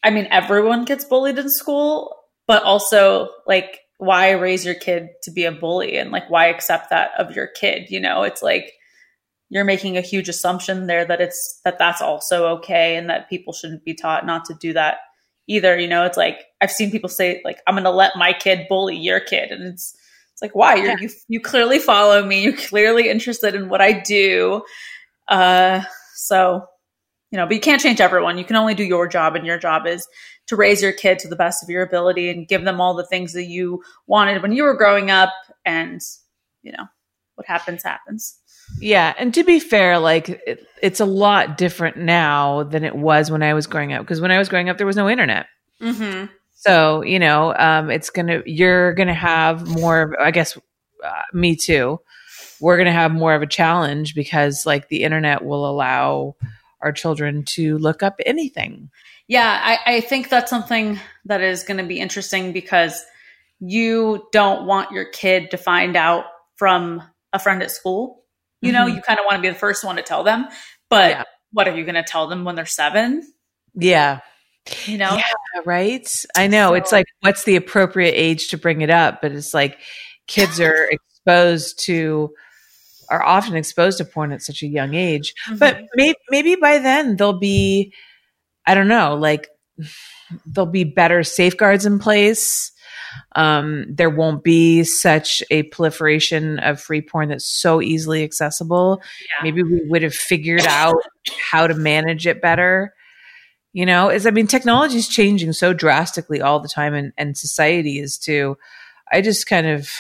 I mean, everyone gets bullied in school, but also like, why raise your kid to be a bully and like, why accept that of your kid? You know, it's like you're making a huge assumption there that it's, that that's also okay and that people shouldn't be taught not to do that either. You know, it's like I've seen people say like I'm going to let my kid bully your kid, and it's it's like why You're, you you clearly follow me, you're clearly interested in what I do. Uh, so you know, but you can't change everyone. You can only do your job, and your job is to raise your kid to the best of your ability and give them all the things that you wanted when you were growing up. And you know, what happens happens. Yeah, and to be fair, like it, it's a lot different now than it was when I was growing up. Because when I was growing up, there was no internet. Mm-hmm. So you know, um, it's gonna you're gonna have more. I guess uh, me too. We're gonna have more of a challenge because like the internet will allow our children to look up anything. Yeah, I, I think that's something that is going to be interesting because you don't want your kid to find out from a friend at school you know, mm-hmm. you kind of want to be the first one to tell them. But yeah. what are you going to tell them when they're seven? Yeah. You know? Yeah, right. I know. So, it's like, what's the appropriate age to bring it up? But it's like kids are exposed to, are often exposed to porn at such a young age. Mm-hmm. But maybe, maybe by then they'll be, I don't know, like there'll be better safeguards in place um, there won't be such a proliferation of free porn that's so easily accessible. Yeah. Maybe we would have figured out how to manage it better. You know, is I mean, technology is changing so drastically all the time, and, and society is too. I just kind of,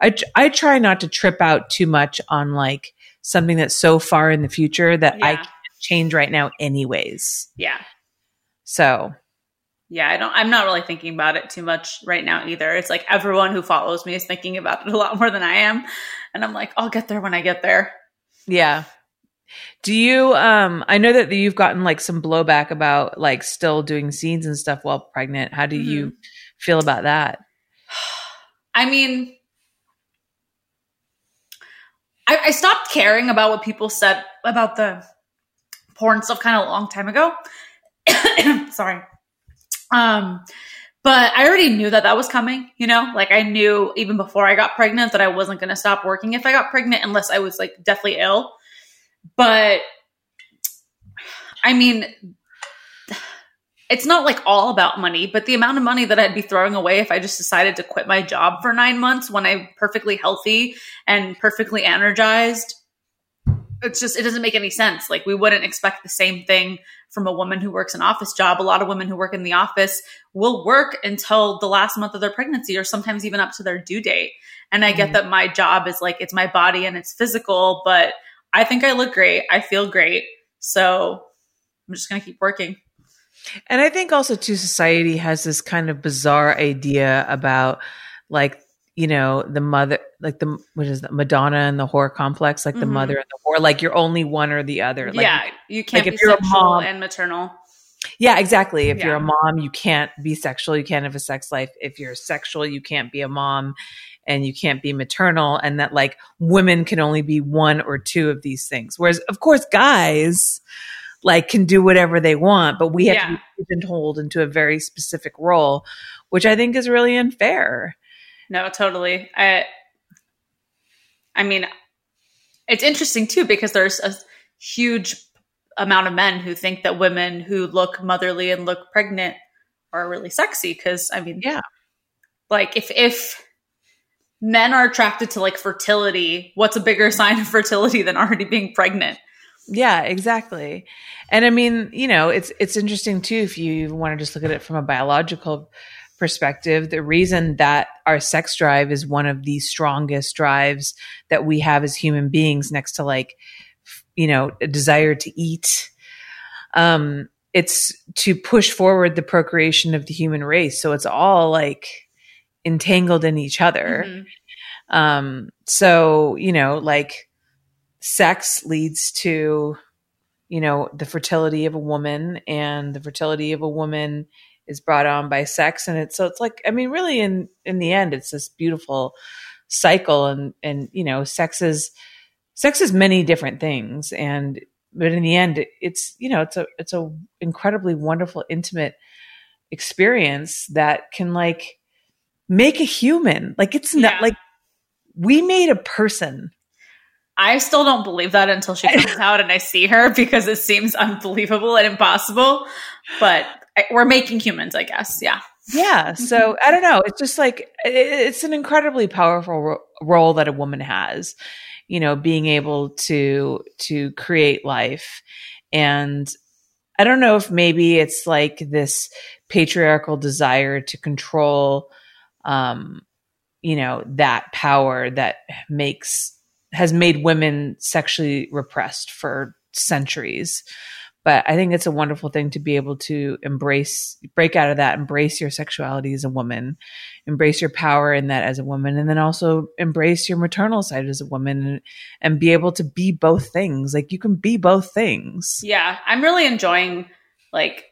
I, I try not to trip out too much on like something that's so far in the future that yeah. I can't change right now, anyways. Yeah. So yeah, I don't I'm not really thinking about it too much right now either. It's like everyone who follows me is thinking about it a lot more than I am. And I'm like, I'll get there when I get there. Yeah. Do you um I know that you've gotten like some blowback about like still doing scenes and stuff while pregnant. How do mm-hmm. you feel about that? I mean, I, I stopped caring about what people said about the porn stuff kind of a long time ago. Sorry. Um, but I already knew that that was coming, you know, like I knew even before I got pregnant that I wasn't going to stop working if I got pregnant unless I was like deathly ill. But I mean, it's not like all about money, but the amount of money that I'd be throwing away if I just decided to quit my job for nine months when I'm perfectly healthy and perfectly energized it's just it doesn't make any sense. Like we wouldn't expect the same thing from a woman who works an office job. A lot of women who work in the office will work until the last month of their pregnancy or sometimes even up to their due date. And i mm-hmm. get that my job is like it's my body and it's physical but i think i look great. I feel great. So i'm just going to keep working. And i think also too society has this kind of bizarre idea about like you know the mother like the what is that madonna and the whore complex like the mm-hmm. mother and the whore like you're only one or the other like, yeah you can't like be if you're a mom and maternal yeah exactly if yeah. you're a mom you can't be sexual you can't have a sex life if you're sexual you can't be a mom and you can't be maternal and that like women can only be one or two of these things whereas of course guys like can do whatever they want but we have yeah. to be pigeonholed into a very specific role which i think is really unfair no, totally. I I mean, it's interesting too because there's a huge amount of men who think that women who look motherly and look pregnant are really sexy because I mean, yeah. Like if if men are attracted to like fertility, what's a bigger sign of fertility than already being pregnant? Yeah, exactly. And I mean, you know, it's it's interesting too if you want to just look at it from a biological perspective, the reason that our sex drive is one of the strongest drives that we have as human beings next to like, you know, a desire to eat. Um, it's to push forward the procreation of the human race. So it's all like entangled in each other. Mm-hmm. Um, so, you know, like sex leads to, you know, the fertility of a woman and the fertility of a woman is brought on by sex. And it's so it's like i mean really in in the end it's this beautiful cycle and and you know sex is sex is many different things. And but in the end it's you know it's a it's a incredibly wonderful intimate experience that can like make a human. Like it's not like we made a person. I still don't believe that until she comes out and I see her because it seems unbelievable and impossible. But we're making humans, I guess. Yeah. Yeah. So I don't know. It's just like it's an incredibly powerful ro- role that a woman has. You know, being able to to create life, and I don't know if maybe it's like this patriarchal desire to control, um, you know, that power that makes has made women sexually repressed for centuries but I think it's a wonderful thing to be able to embrace, break out of that, embrace your sexuality as a woman, embrace your power in that as a woman, and then also embrace your maternal side as a woman and, and be able to be both things. Like you can be both things. Yeah. I'm really enjoying like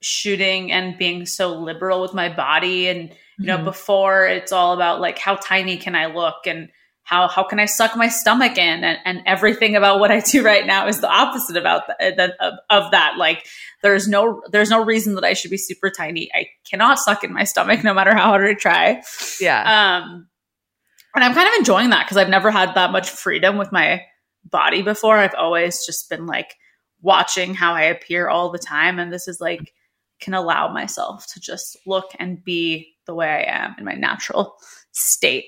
shooting and being so liberal with my body. And, you know, mm-hmm. before it's all about like how tiny can I look and, how how can I suck my stomach in? And, and everything about what I do right now is the opposite about that, of, of that. Like there's no there's no reason that I should be super tiny. I cannot suck in my stomach no matter how hard I try. Yeah. Um and I'm kind of enjoying that because I've never had that much freedom with my body before. I've always just been like watching how I appear all the time. And this is like can allow myself to just look and be the way I am in my natural state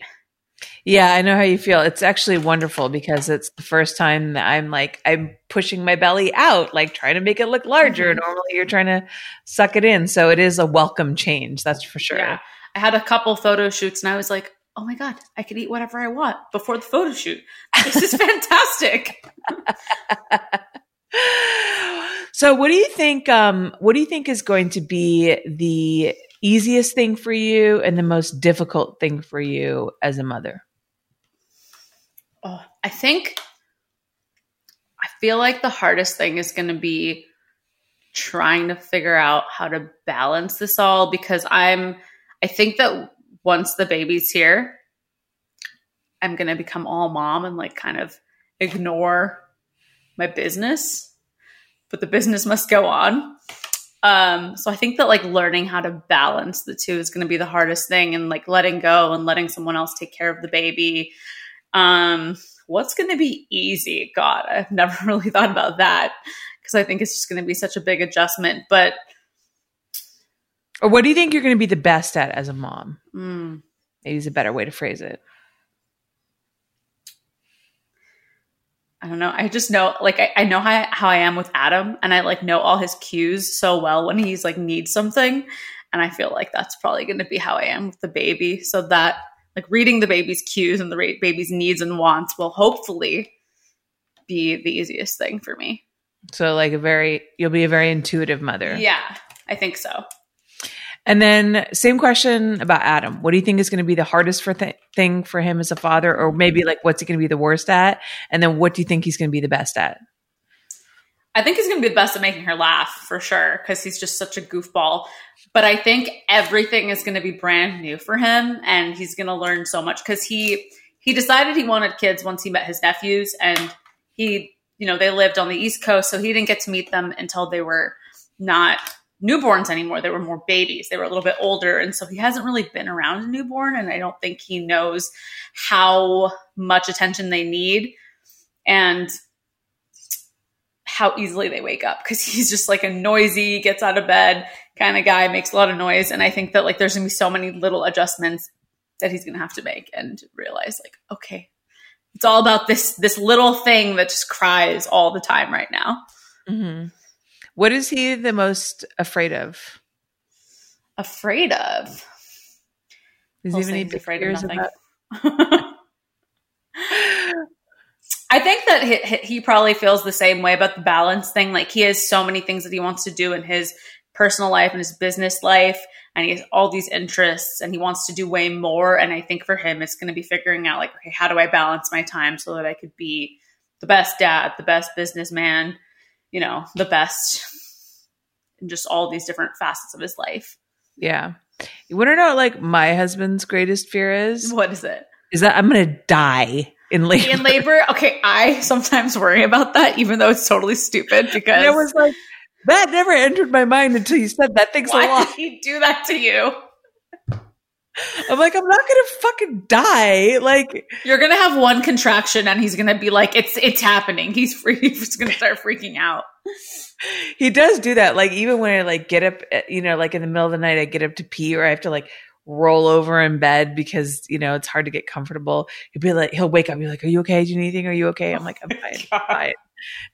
yeah, I know how you feel. It's actually wonderful because it's the first time that I'm like I'm pushing my belly out, like trying to make it look larger. Mm-hmm. Normally you're trying to suck it in. So it is a welcome change, that's for sure. Yeah. I had a couple photo shoots and I was like, "Oh my god, I can eat whatever I want before the photo shoot. This is fantastic." so what do you think um what do you think is going to be the easiest thing for you and the most difficult thing for you as a mother? Oh, I think I feel like the hardest thing is going to be trying to figure out how to balance this all because I'm I think that once the baby's here, I'm going to become all mom and like kind of ignore my business. But the business must go on. Um, so I think that like learning how to balance the two is going to be the hardest thing and like letting go and letting someone else take care of the baby. Um, what's going to be easy? God, I've never really thought about that because I think it's just going to be such a big adjustment. But or what do you think you're going to be the best at as a mom? Mm. Maybe is a better way to phrase it. I don't know. I just know, like, I, I know how, how I am with Adam, and I like know all his cues so well when he's like needs something, and I feel like that's probably going to be how I am with the baby. So that like reading the baby's cues and the baby's needs and wants will hopefully be the easiest thing for me. So like a very, you'll be a very intuitive mother. Yeah, I think so. And then same question about Adam. What do you think is going to be the hardest for th- thing for him as a father, or maybe like what's he going to be the worst at? And then what do you think he's going to be the best at? I think he's going to be the best at making her laugh for sure because he's just such a goofball. But I think everything is going to be brand new for him, and he's going to learn so much because he he decided he wanted kids once he met his nephews, and he you know they lived on the East Coast, so he didn't get to meet them until they were not newborns anymore. They were more babies. They were a little bit older. And so he hasn't really been around a newborn. And I don't think he knows how much attention they need and how easily they wake up because he's just like a noisy, gets out of bed kind of guy, makes a lot of noise. And I think that like there's to be so many little adjustments that he's to have to make and realize like, okay, it's all about this this little thing that just cries all the time right now. Mm-hmm. What is he the most afraid of? Afraid of? Is he even afraid of nothing? I think that he, he probably feels the same way about the balance thing. Like he has so many things that he wants to do in his personal life and his business life, and he has all these interests, and he wants to do way more. And I think for him, it's going to be figuring out like, okay, how do I balance my time so that I could be the best dad, the best businessman, you know, the best in just all these different facets of his life. Yeah. You want to know what, like my husband's greatest fear is? What is it? Is that I'm going to die in labor. In labor? Okay, I sometimes worry about that, even though it's totally stupid because and it was like that never entered my mind until you said that. Thanks Why a lot. Why Did he do that to you? I'm like, I'm not gonna fucking die. Like you're gonna have one contraction and he's gonna be like, it's it's happening. He's free. He's gonna start freaking out. He does do that. Like even when I like get up, eh, you know, like in the middle of the night, I get up to pee or I have to like roll over in bed because you know it's hard to get comfortable. He'll be like, he'll wake up, and be like, "Are you okay? Do you need anything? Are you okay?" I'm like, "I'm fine, I'm fine."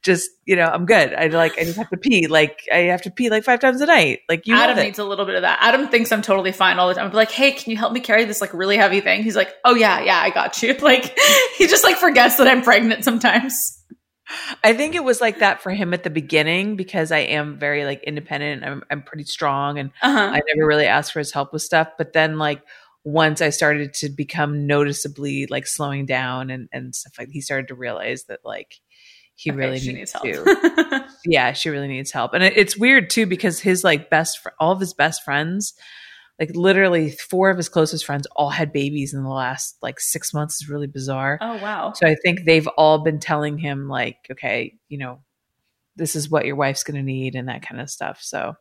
Just you know, I'm good. I like, I just have to pee. Like I have to pee like five times a night. Like you, Adam needs a little bit of that. Adam thinks I'm totally fine all the time. I'm like, "Hey, can you help me carry this like really heavy thing?" He's like, "Oh yeah, yeah, I got you." Like he just like forgets that I'm pregnant sometimes. I think it was like that for him at the beginning because I am very like independent. I'm I'm pretty strong and uh-huh. I never really asked for his help with stuff. But then like once I started to become noticeably like slowing down and and stuff like he started to realize that like he okay, really needs, needs help. yeah, she really needs help. And it, it's weird too because his like best fr- all of his best friends like literally four of his closest friends all had babies in the last like six months is really bizarre. Oh wow. So I think they've all been telling him like, okay, you know, this is what your wife's gonna need and that kind of stuff. So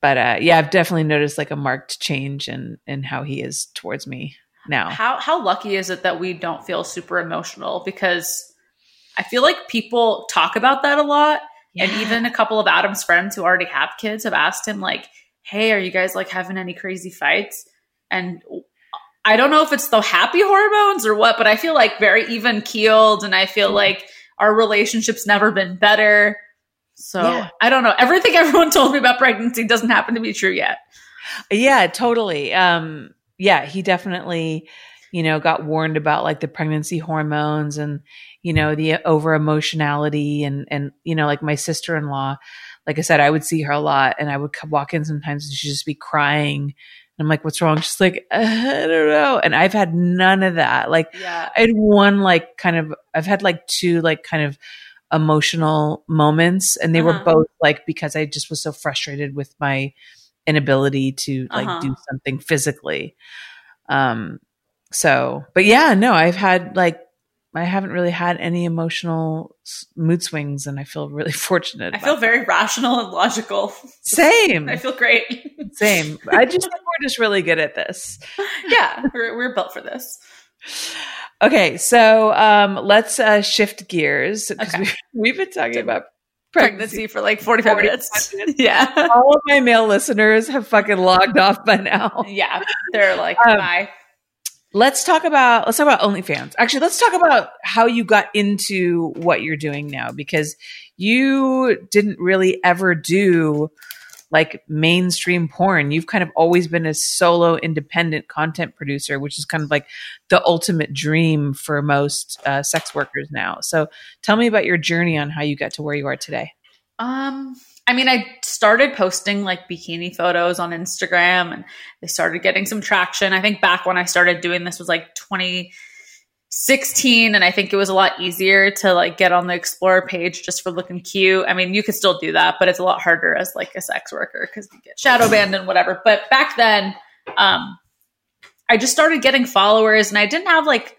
but uh yeah, I've definitely noticed like a marked change in in how he is towards me now. How how lucky is it that we don't feel super emotional? Because I feel like people talk about that a lot. Yeah. And even a couple of Adam's friends who already have kids have asked him like hey, are you guys like having any crazy fights? And I don't know if it's the happy hormones or what, but I feel like very even keeled and I feel like our relationship's never been better. So yeah. I don't know. Everything everyone told me about pregnancy doesn't happen to be true yet. Yeah, totally. Um, yeah, he definitely, you know, got warned about like the pregnancy hormones and, you know, the over emotionality and, and, you know, like my sister in law, like I said, I would see her a lot and I would walk in sometimes and she'd just be crying. And I'm like, what's wrong? She's like, uh, I don't know. And I've had none of that. Like, yeah. I had one, like, kind of, I've had like two, like, kind of emotional moments. And they uh-huh. were both like, because I just was so frustrated with my inability to like uh-huh. do something physically. Um, so, but yeah, no, I've had like I haven't really had any emotional mood swings, and I feel really fortunate. I feel very rational and logical. Same. I feel great. Same. I just think we're just really good at this. Yeah, we're, we're built for this. Okay, so um, let's uh, shift gears okay. we, have been talking about pregnancy, pregnancy for like 45, 45 minutes. minutes. Yeah. All of my male listeners have fucking logged off by now. Yeah. They're like, um, bye. Let's talk about let's talk about OnlyFans. Actually, let's talk about how you got into what you're doing now because you didn't really ever do like mainstream porn. You've kind of always been a solo independent content producer, which is kind of like the ultimate dream for most uh, sex workers now. So, tell me about your journey on how you got to where you are today. Um, I mean, I started posting like bikini photos on Instagram and they started getting some traction. I think back when I started doing this was like 2016 and I think it was a lot easier to like get on the Explorer page just for looking cute. I mean, you could still do that, but it's a lot harder as like a sex worker because you get shadow banned and whatever. But back then, um, I just started getting followers and I didn't have like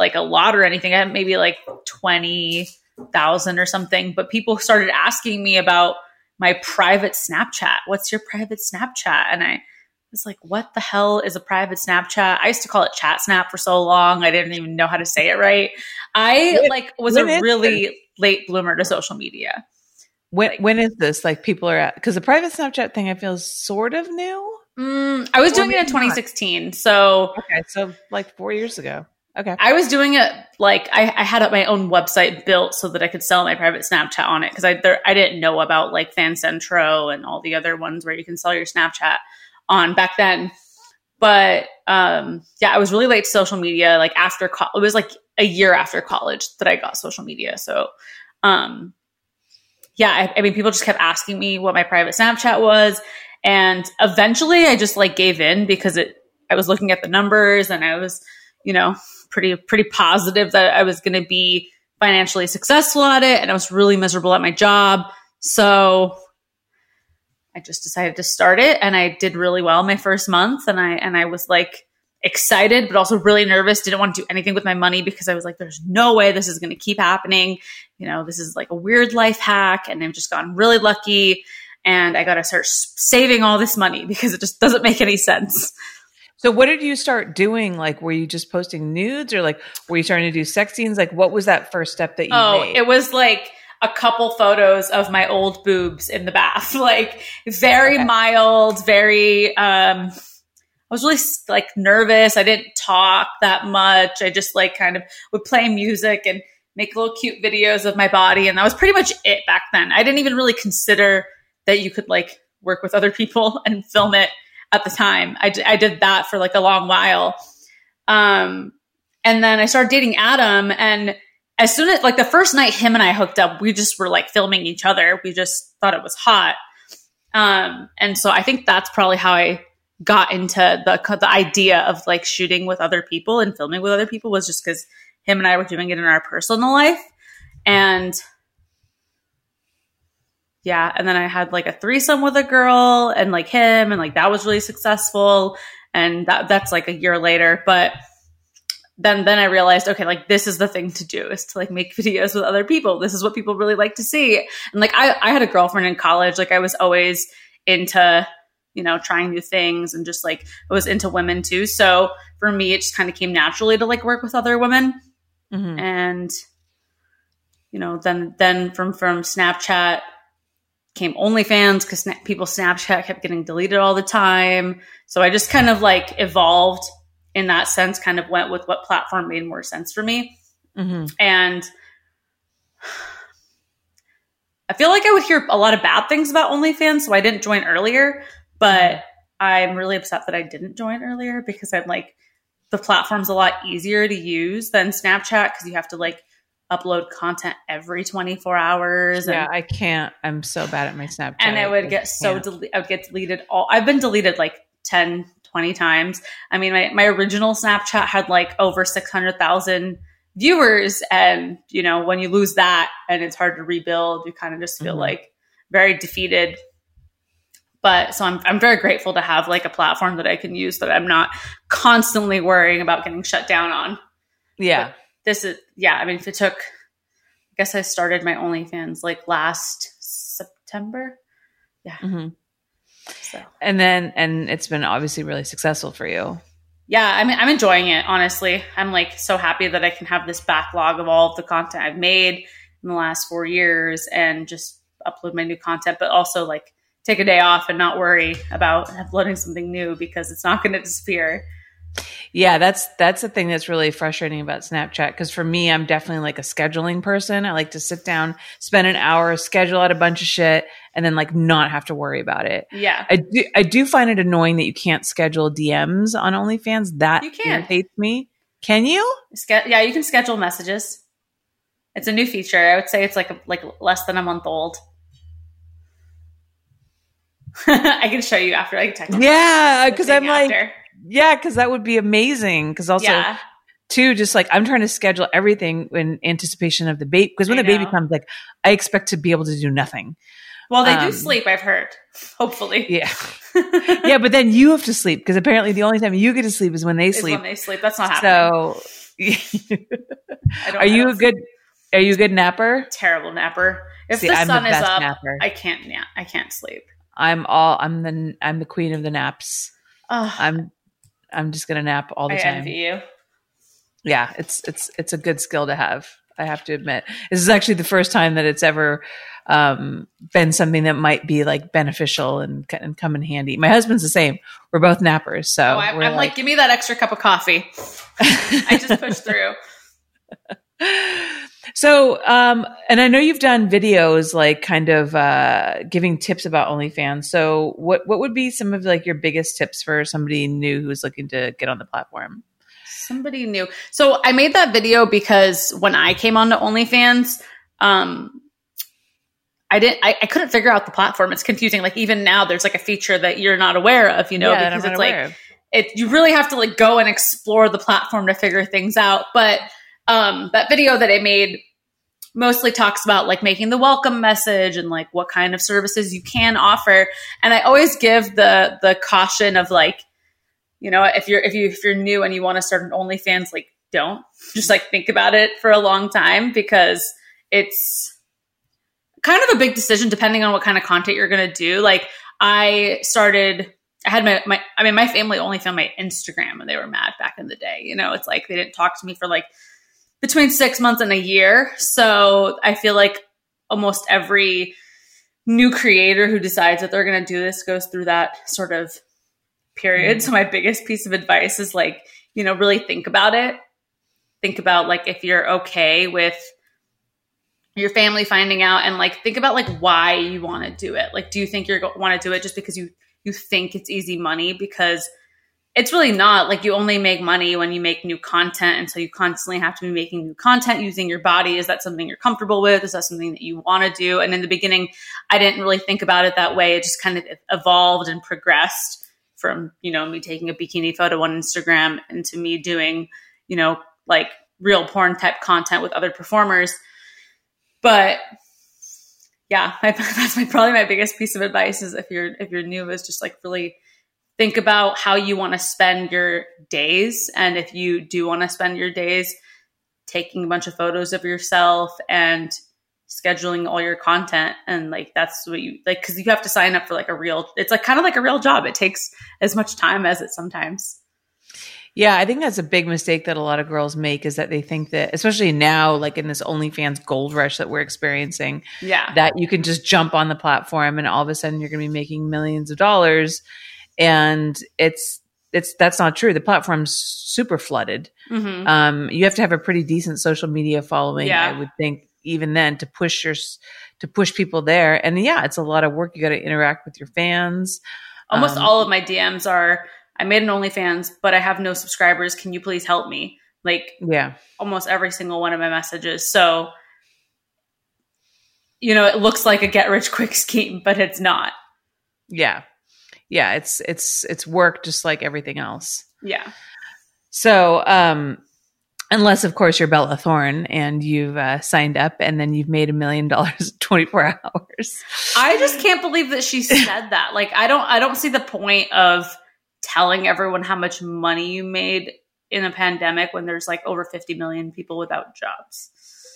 like a lot or anything. I had maybe like 20,000 or something, but people started asking me about my private Snapchat. What's your private Snapchat? And I was like, what the hell is a private Snapchat? I used to call it chat snap for so long. I didn't even know how to say it right. I when, like was a really this? late bloomer to social media. When like, when is this? Like people are at because the private Snapchat thing I feel is sort of new. Mm, I was doing it in 2016. Not. So okay, so like four years ago. Okay. I was doing it like I, I had my own website built so that I could sell my private Snapchat on it because I there, I didn't know about like FanCentro and all the other ones where you can sell your Snapchat on back then. But um, yeah, I was really late to social media. Like after co- it was like a year after college that I got social media. So um, yeah, I, I mean, people just kept asking me what my private Snapchat was, and eventually I just like gave in because it. I was looking at the numbers and I was, you know, pretty pretty positive that I was going to be financially successful at it and I was really miserable at my job. So I just decided to start it and I did really well my first month and I and I was like excited but also really nervous. Didn't want to do anything with my money because I was like there's no way this is going to keep happening. You know this is like a weird life hack and I've just gotten really lucky and I got to start saving all this money because it just doesn't make any sense So what did you start doing? Like, were you just posting nudes or like, were you starting to do sex scenes? Like, what was that first step that you oh, made? it was like a couple photos of my old boobs in the bath. like very Okay. mild, very, um, I was really like nervous. I didn't talk that much. I just like kind of would play music and make little cute videos of my body. And that was pretty much it back then. I didn't even really consider that you could like work with other people and film it at the time. I, d- I did that for like a long while. Um, and then I started dating Adam and as soon as like the first night him and I hooked up, we just were like filming each other. We just thought it was hot. Um, and so I think that's probably how I got into the the idea of like shooting with other people and filming with other people was just because him and I were doing it in our personal life. And yeah, and then I had like a threesome with a girl and like him, and like that was really successful. And that that's like a year later. But then then I realized, okay, like this is the thing to do is to like make videos with other people. This is what people really like to see. And like I, I had a girlfriend in college, like I was always into, you know, trying new things and just like I was into women too. So for me it just kind of came naturally to like work with other women Mhm. and you know then then from from snapchat came onlyfans because people snapchat kept getting deleted all the time so i just kind of like evolved in that sense kind of went with what platform made more sense for me Mhm. and i feel like i would hear a lot of bad things about onlyfans so i didn't join earlier but i'm really upset that i didn't join earlier because i'm like the platform's a lot easier to use than snapchat because you have to like upload content every 24 hours and Yeah, I can't. I'm so bad at my Snapchat. and it would I get so can't. dele- I would get deleted all I've been deleted like 10 20 times. I mean my my original Snapchat had like over 600,000 viewers and you know when you lose that and it's hard to rebuild you kind of just feel Mhm. like very defeated. But so I'm I'm very grateful to have like a platform that I can use that I'm not constantly worrying about getting shut down on yeah. This is yeah i mean if it took i guess i started my onlyfans like last september. Hmm so. And then, and it's been obviously really successful for you. yeah i mean i'm enjoying it honestly. I'm like so happy that i can have this backlog of all of the content i've made in the last four years and just upload my new content but also like take a day off and not worry about uploading something new because it's not going to disappear Yeah, that's that's the thing that's really frustrating about Snapchat because for me, I'm definitely like a scheduling person. I like to sit down, spend an hour, schedule out a bunch of shit, and then like not have to worry about it. yeah I do I do find it annoying that you can't schedule DMs on OnlyFans. That You can. irritates me. Can you? Ske- yeah you can schedule messages it's a new feature i would say it's like a, like less than a month old I can show you after. I can text. Yeah, because I'm like, after. Yeah, because that would be amazing. Because also, yeah, too, just like I'm trying to schedule everything in anticipation of the baby. Because when I the baby comes, like I expect to be able to do nothing. well, they do um, sleep. I've heard. Hopefully, Yeah, yeah, but then you have to sleep because apparently the only time you get to sleep is when they Is sleep. when they sleep. That's not happening. So, are you know. a good? Are you a good napper? terrible napper? If See, the I'm the sun is up, napper. I can't. Yeah, I can't sleep. I'm all. I'm the. I'm the queen of the naps. Oh, I'm. I'm just gonna nap all the I time. envy you. yeah it's it's it's a good skill to have i have to admit this is actually the first time that it's ever um, been something that might be like beneficial and, and come in handy my husband's the same we're both nappers so Oh, I'm, I'm like, give me that extra cup of coffee. I just push through. so um and i know you've done videos like kind of uh giving tips about onlyfans so what what would be some of like your biggest tips for somebody new who's looking to get on the platform Somebody new. So I made that video because when I came on to OnlyFans, um, I didn't. I, I couldn't figure out the platform. It's confusing. Like even now, there's like a feature that you're not aware of. You know, Yeah, because it's like it you really have to like go and explore the platform to figure things out but um that video that i made mostly talks about like making the welcome message and like what kind of services you can offer. And i always give the the caution of like you know if you're if you if you're new and you want to start an onlyfans like don't. Just like think about it for a long time because it's kind of a big decision depending on what kind of content you're going to do. Like i started I had my, my, I mean, my family only found my Instagram and they were mad back in the day. You know, it's like they didn't talk to me for like between six months and a year. So I feel like almost every new creator who decides that they're going to do this goes through that sort of period. Mm-hmm. So my biggest piece of advice is like, you know, really think about it. Think about like if you're okay with your family finding out and like think about like why you want to do it. Like do you think you're going want to do it just because you you think it's easy money because it's really not like you only make money when you make new content and so you constantly have to be making new content using your body. Is that something you're comfortable with? Is that something that you want to do? And in the beginning i didn't really think about it that way. It just kind of evolved and progressed from you know me taking a bikini photo on instagram into me doing you know like real porn type content with other performers. But yeah, my, that's my probably my biggest piece of advice is if you're if you're new is just like really think about how you want to spend your days and if you do want to spend your days taking a bunch of photos of yourself and scheduling all your content and like that's what you like because you have to sign up for like a real it's like kind of like a real job. It takes as much time as it sometimes. Yeah, I think that's a big mistake that a lot of girls make is that they think that, especially now, like in this OnlyFans gold rush that we're experiencing, yeah, that you can just jump on the platform and all of a sudden you're going to be making millions of dollars, and it's it's that's not true. The platform's super flooded. Mm-hmm. Um, you have to have a pretty decent social media following, yeah. I would think, even then to push your to push people there. And yeah, it's a lot of work. You got to interact with your fans. Almost um, all of my DMs are I made an OnlyFans, but I have no subscribers. Can you please help me? Like, yeah, almost every single one of my messages. So, you know, it looks like a get rich quick scheme, but it's not. Yeah. Yeah. It's, it's, it's work just like everything else. Yeah. So, um, unless of course you're Bella Thorne and you've uh, signed up and then you've made a million dollars in 24 hours. I just can't believe that she said that. Like, I don't, I don't see the point of, telling everyone how much money you made in a pandemic when there's like over 50 million people without jobs.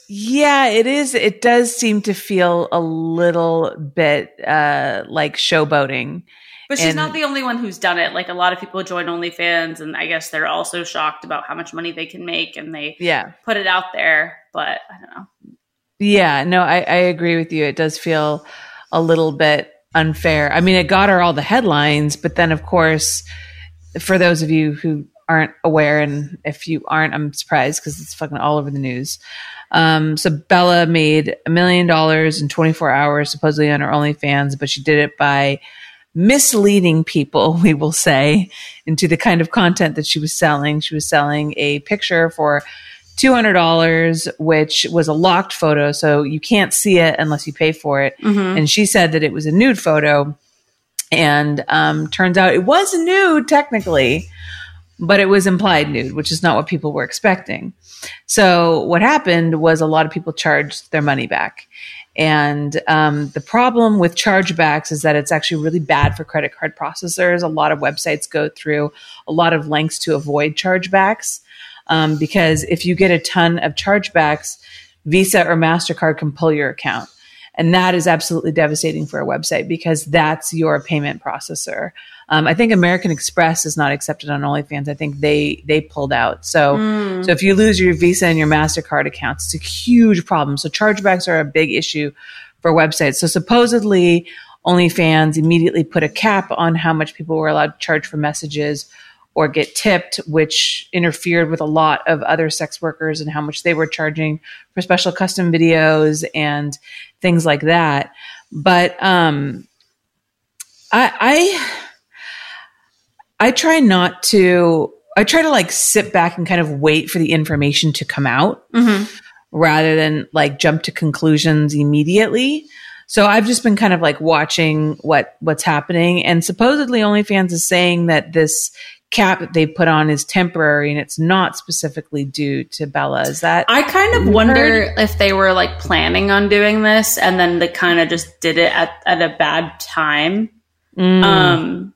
Yeah, it is. It does seem to feel a little bit uh, like showboating. But she's and, not the only one who's done it. Like a lot of people join OnlyFans, and I guess they're also shocked about how much money they can make, and they yeah put it out there. But I don't know. Yeah, no, I, I agree with you. It does feel a little bit unfair. I mean, it got her all the headlines, but then, of course, for those of you who aren't aware, and if you aren't, I'm surprised because it's fucking all over the news. Um, so Bella made a million dollars in 24 hours, supposedly on her OnlyFans, but she did it by misleading people, we will say, into the kind of content that she was selling. She was selling a picture for $200, which was a locked photo. So you can't see it unless you pay for it. Mm-hmm. And she said that it was a nude photo. And um, turns out it was nude technically, but it was implied nude, which is not what people were expecting. So what happened was a lot of people charged their money back. And um, the problem with chargebacks is that it's actually really bad for credit card processors. A lot of websites go through a lot of lengths to avoid chargebacks um, because if you get a ton of chargebacks, Visa or MasterCard can pull your account. And that is absolutely devastating for a website because that's your payment processor. Um, I think American Express is not accepted on OnlyFans. I think they they pulled out. So mm. so if you lose your Visa and your Mastercard accounts, it's a huge problem. So chargebacks are a big issue for websites. So supposedly OnlyFans immediately put a cap on how much people were allowed to charge for messages or get tipped, which interfered with a lot of other sex workers and how much they were charging for special custom videos and things like that. But um, I, I I try not to. I try to like sit back and kind of wait for the information to come out mm-hmm. rather than like jump to conclusions immediately. So I've just been kind of like watching what what's happening, and supposedly OnlyFans is saying that this cap that they put on is temporary and it's not specifically due to Bella. Is that I kind of wonder if they were like planning on doing this and then they kind of just did it at, at a bad time. Mm. Um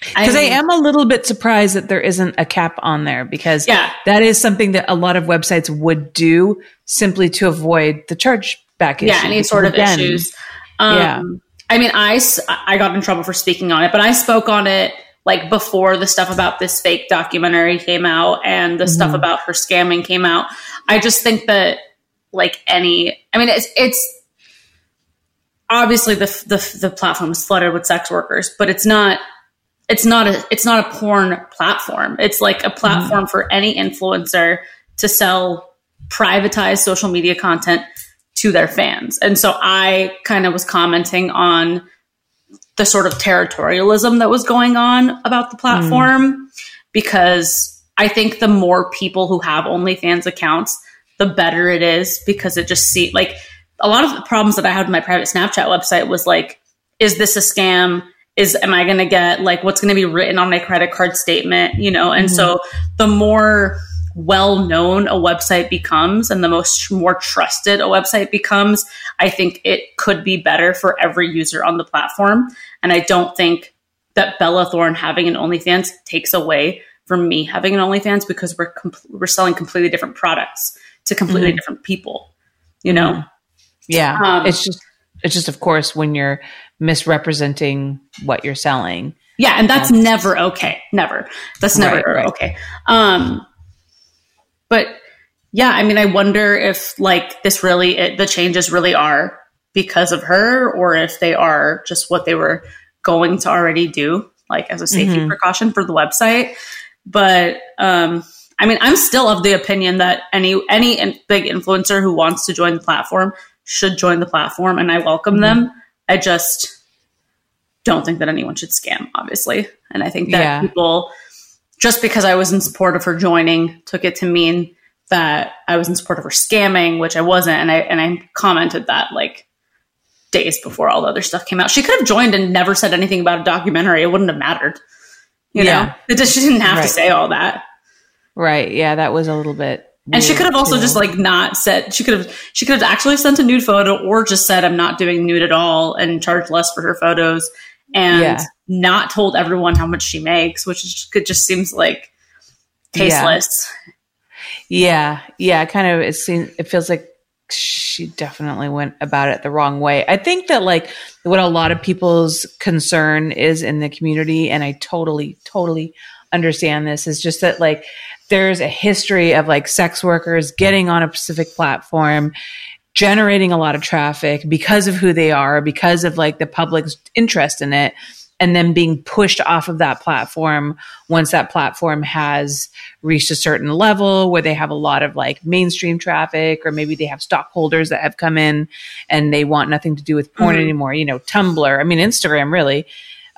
because I, I, am a little bit surprised that there isn't a cap on there because yeah. that is something that a lot of websites would do simply to avoid the charge back yeah, any sort of again, issues. Um, yeah. I mean, I, I got in trouble for speaking on it, but I spoke on it like before the stuff about this fake documentary came out and the stuff about her scamming came out. I just think that like any, I mean, it's, it's obviously the, the, the platform is flooded with sex workers, but it's not, it's not a, it's not a porn platform. It's like a platform for any influencer to sell privatized social media content to their fans. And so I kind of was commenting on the sort of territorialism that was going on about the platform because I think the more people who have OnlyFans accounts, the better it is because it just see like a lot of the problems that I had with my private Snapchat website was like, is this a scam? Is am I going to get like what's going to be written on my credit card statement? You know, and so mm-hmm. the more well known a website becomes and the most more trusted a website becomes, I think it could be better for every user on the platform. And I don't think that Bella Thorne having an OnlyFans takes away from me having an OnlyFans because we're com- we're selling completely different products to completely mm-hmm. different people. You know, mm-hmm. Yeah. Um, it's just it's just of course when you're misrepresenting what you're selling. Yeah, and that's never okay. Never. That's never Right, right. okay. Um but yeah, I mean I wonder if like this really it, the changes really are because of her or if they are just what they were going to already do like as a safety precaution for the website. But um I mean I'm still of the opinion that any any in, big influencer who wants to join the platform should join the platform and I welcome them. I just don't think that anyone should scam, obviously. And I think that Yeah. people, just because I was in support of her joining, took it to mean that I was in support of her scamming, which I wasn't. And I and I commented that like days before all the other stuff came out. She could have joined and never said anything about a documentary. It wouldn't have mattered. You Yeah. know, it just, she didn't have Right. to say all that. Right. Yeah, that was a little bit And she could have also too. just like not said she could have she could have actually sent a nude photo or just said I'm not doing nude at all and charged less for her photos and Yeah. not told everyone how much she makes, which is, could just seems like tasteless. Yeah, yeah, kind of. It seems it feels like she definitely went about it the wrong way. I think that like what a lot of people's concern is in the community, and I totally, totally understand this, is just that like there's a history of like sex workers getting on a specific platform generating a lot of traffic because of who they are, because of like the public's interest in it, and then being pushed off of that platform once that platform has reached a certain level where they have a lot of like mainstream traffic, or maybe they have stockholders that have come in and they want nothing to do with porn anymore. You know, Tumblr, I mean, Instagram, really,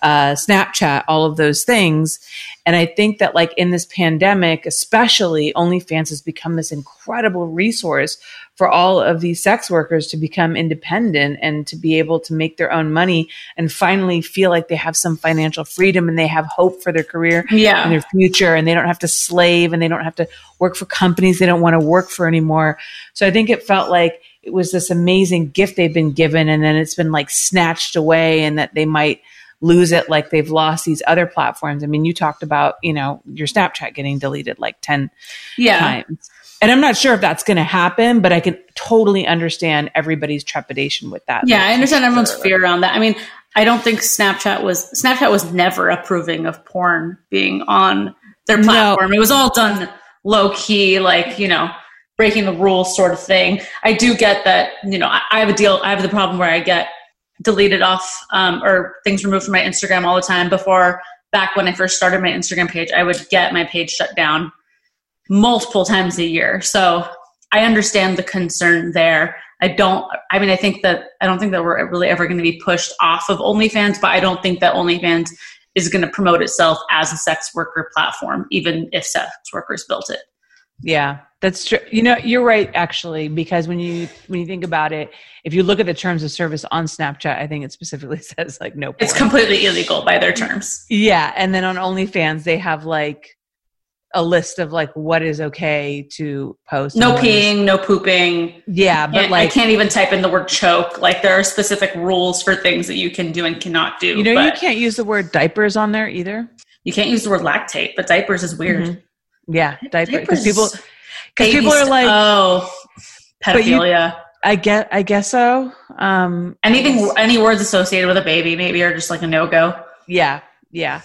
uh, Snapchat, all of those things. And I think that like in this pandemic, especially OnlyFans has become this incredible resource for all of these sex workers to become independent and to be able to make their own money and finally feel like they have some financial freedom and they have hope for their career Yeah. and their future and they don't have to slave and they don't have to work for companies they don't want to work for anymore. So I think it felt like it was this amazing gift they've been given and then it's been like snatched away and that they might lose it like they've lost these other platforms. I mean, you talked about, you know, your Snapchat getting deleted like 10 Yeah. times. And I'm not sure if that's going to happen, but I can totally understand everybody's trepidation with that. Yeah, I understand everyone's fear around that. I mean, I don't think Snapchat was Snapchat was never approving of porn being on their No. platform. It was all done low key, like you know, breaking the rules sort of thing. I do get that. You know, I, I have a deal. I have the problem where I get deleted off um, or things removed from my Instagram all the time. Before back when I first started my Instagram page, I would get my page shut down multiple times a year. So I understand the concern there. I don't, I mean, I think that, I don't think that we're really ever going to be pushed off of OnlyFans, but I don't think that OnlyFans is going to promote itself as a sex worker platform, even if sex workers built it. Yeah, that's true. You know, you're right actually, because when you when you think about it, if you look at the terms of service on Snapchat, I think it specifically says like no. It's completely illegal by their terms. yeah, and then on OnlyFans they have like a list of like what is okay to post. No and what is- peeing, no pooping. Yeah, but like I can't even type in the word choke. Like there are specific rules for things that you can do and cannot do. you know, you can't use the word diapers on there either. you can't use the word lactate, but diapers is weird. Mhm. Yeah, diaper because Diapers- people because people are like, oh, you- pedophilia. I get, I guess so. Um, Anything, any words associated with a baby, maybe are just like a no go. yeah, yeah.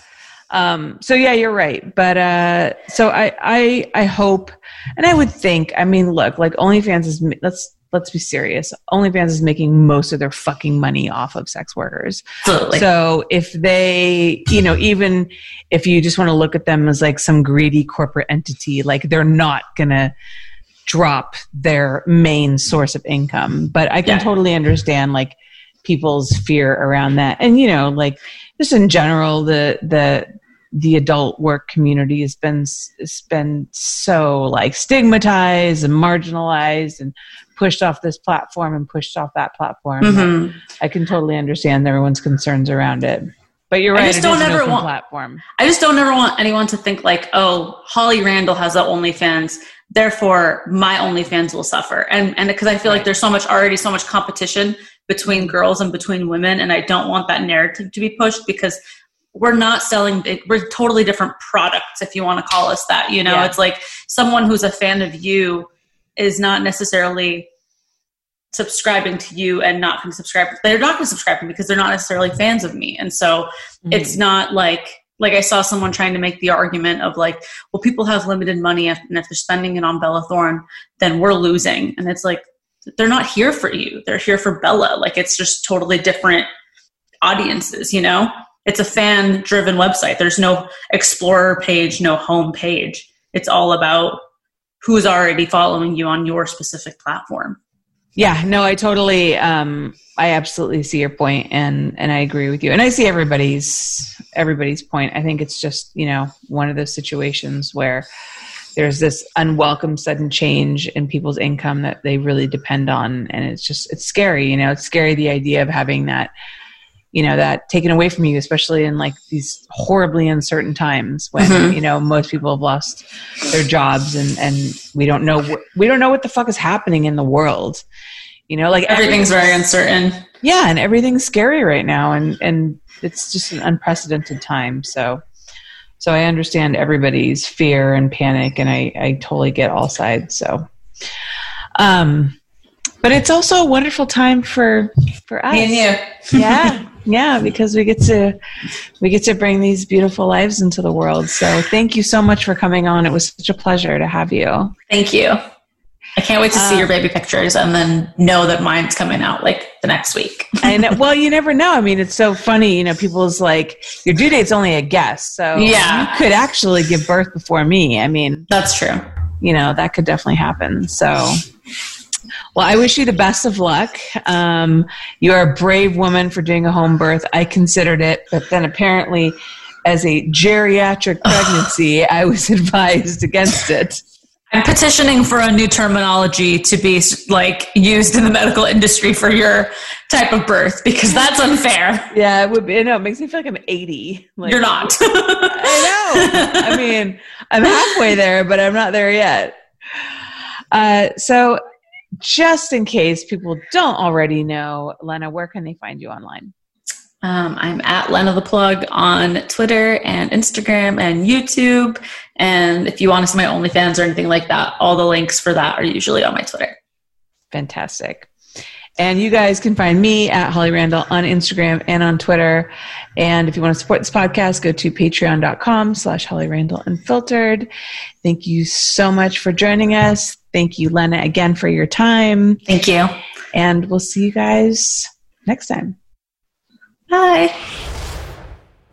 Um, so yeah, you're right. But uh, so I, I, I hope, and I would think. I mean, look, like OnlyFans is. Let's let's be serious. OnlyFans is making most of their fucking money off of sex workers. Absolutely. So if they, you know, even if you just want to look at them as like some greedy corporate entity, like they're not gonna drop their main source of income. But I can Yeah. totally understand like people's fear around that. And you know, like just in general, the the the adult work community has been has been so like stigmatized and marginalized and pushed off this platform and pushed off that platform. Mhm. I can totally understand everyone's concerns around it. But you're right. I just don't ever want- platform. I just don't ever want anyone to think like, oh, Holly Randall has a OnlyFans, therefore my OnlyFans will suffer. And and because I feel like there's so much already so much competition between girls and between women, and I don't want that narrative to be pushed because we're not selling we're totally different products if you want to call us that you know Yeah. it's like someone who's a fan of you is not necessarily subscribing to you and not going to subscribe they're not going to subscribe to me because they're not necessarily fans of me and so mm-hmm. it's not like like I saw someone trying to make the argument of like, well, people have limited money, and if they're spending it on Bella Thorne, then we're losing. And it's like they're not here for you; they're here for Bella. Like it's just totally different audiences. You know, it's a fan-driven website. There's no explorer page, no home page. It's all about who's already following you on your specific platform. Yeah, no, I totally, um, I absolutely see your point, and and I agree with you, and I see everybody's everybody's point. I think it's just you know one of those situations where there's this unwelcome sudden change in people's income that they really depend on, and it's just it's scary. You know, it's scary the idea of having that you know that taken away from you especially in like these horribly uncertain times when Mhm. you know most people have lost their jobs and and we don't know wh- we don't know what the fuck is happening in the world you know like Everything's very uncertain. yeah and everything's scary right now and and it's just an unprecedented time so so i understand everybody's fear and panic and i i totally get all sides so um but it's also a wonderful time for for us Me and you. yeah yeah because we get to we get to bring these beautiful lives into the world. So thank you so much for coming on. It was such a pleasure to have you. Thank you. I can't wait to see Um, your baby pictures and then know that mine's coming out like the next week. and well you never know. I mean it's so funny you know people's like your due date's only a guess. So Yeah. you could actually give birth before me. I mean That's true. you know that could definitely happen. So well i wish you the best of luck um, you're a brave woman for doing a home birth i considered it but then apparently as a geriatric pregnancy i was advised against it I'm petitioning for a new terminology to be like used in the medical industry for your type of birth because that's unfair. yeah it would be no it makes me feel like i'm 80 like, You're not. I know. I mean, I'm halfway there, but I'm not there yet. Uh, so, just in case people don't already know, Lena, where can they find you online? Um, I'm at Lena the Plug on Twitter and Instagram and YouTube. And if you want to see my OnlyFans or anything like that, all the links for that are usually on my Twitter. Fantastic. And you guys can find me at Holly Randall on Instagram and on Twitter. And if you want to support this podcast, go to patreon.com slash Holly Randall Unfiltered. Thank you so much for joining us. Thank you, Lena, again for your time. Thank you. And we'll see you guys next time. Bye.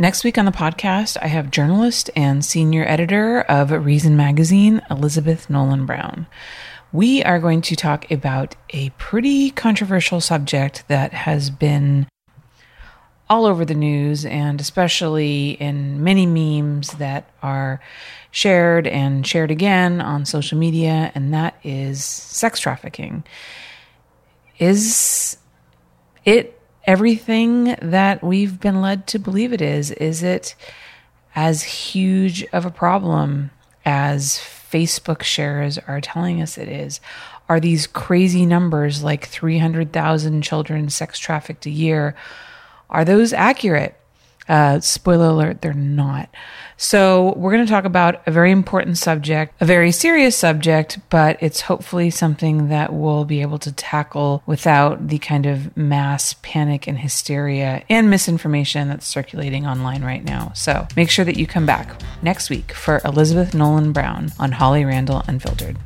Next week on the podcast, I have journalist and senior editor of Reason Magazine, Elizabeth Nolan Brown. We are going to talk about a pretty controversial subject that has been all over the news and especially in many memes that are shared and shared again on social media, and that is sex trafficking. Is it everything that we've been led to believe it is? Is it as huge of a problem as Facebook shares are telling us it is? Are these crazy numbers like 300,000 children sex trafficked a year? Are those accurate? Uh, spoiler alert, they're not. So, we're going to talk about a very important subject, a very serious subject, but it's hopefully something that we'll be able to tackle without the kind of mass panic and hysteria and misinformation that's circulating online right now. So, make sure that you come back next week for Elizabeth Nolan Brown on Holly Randall Unfiltered.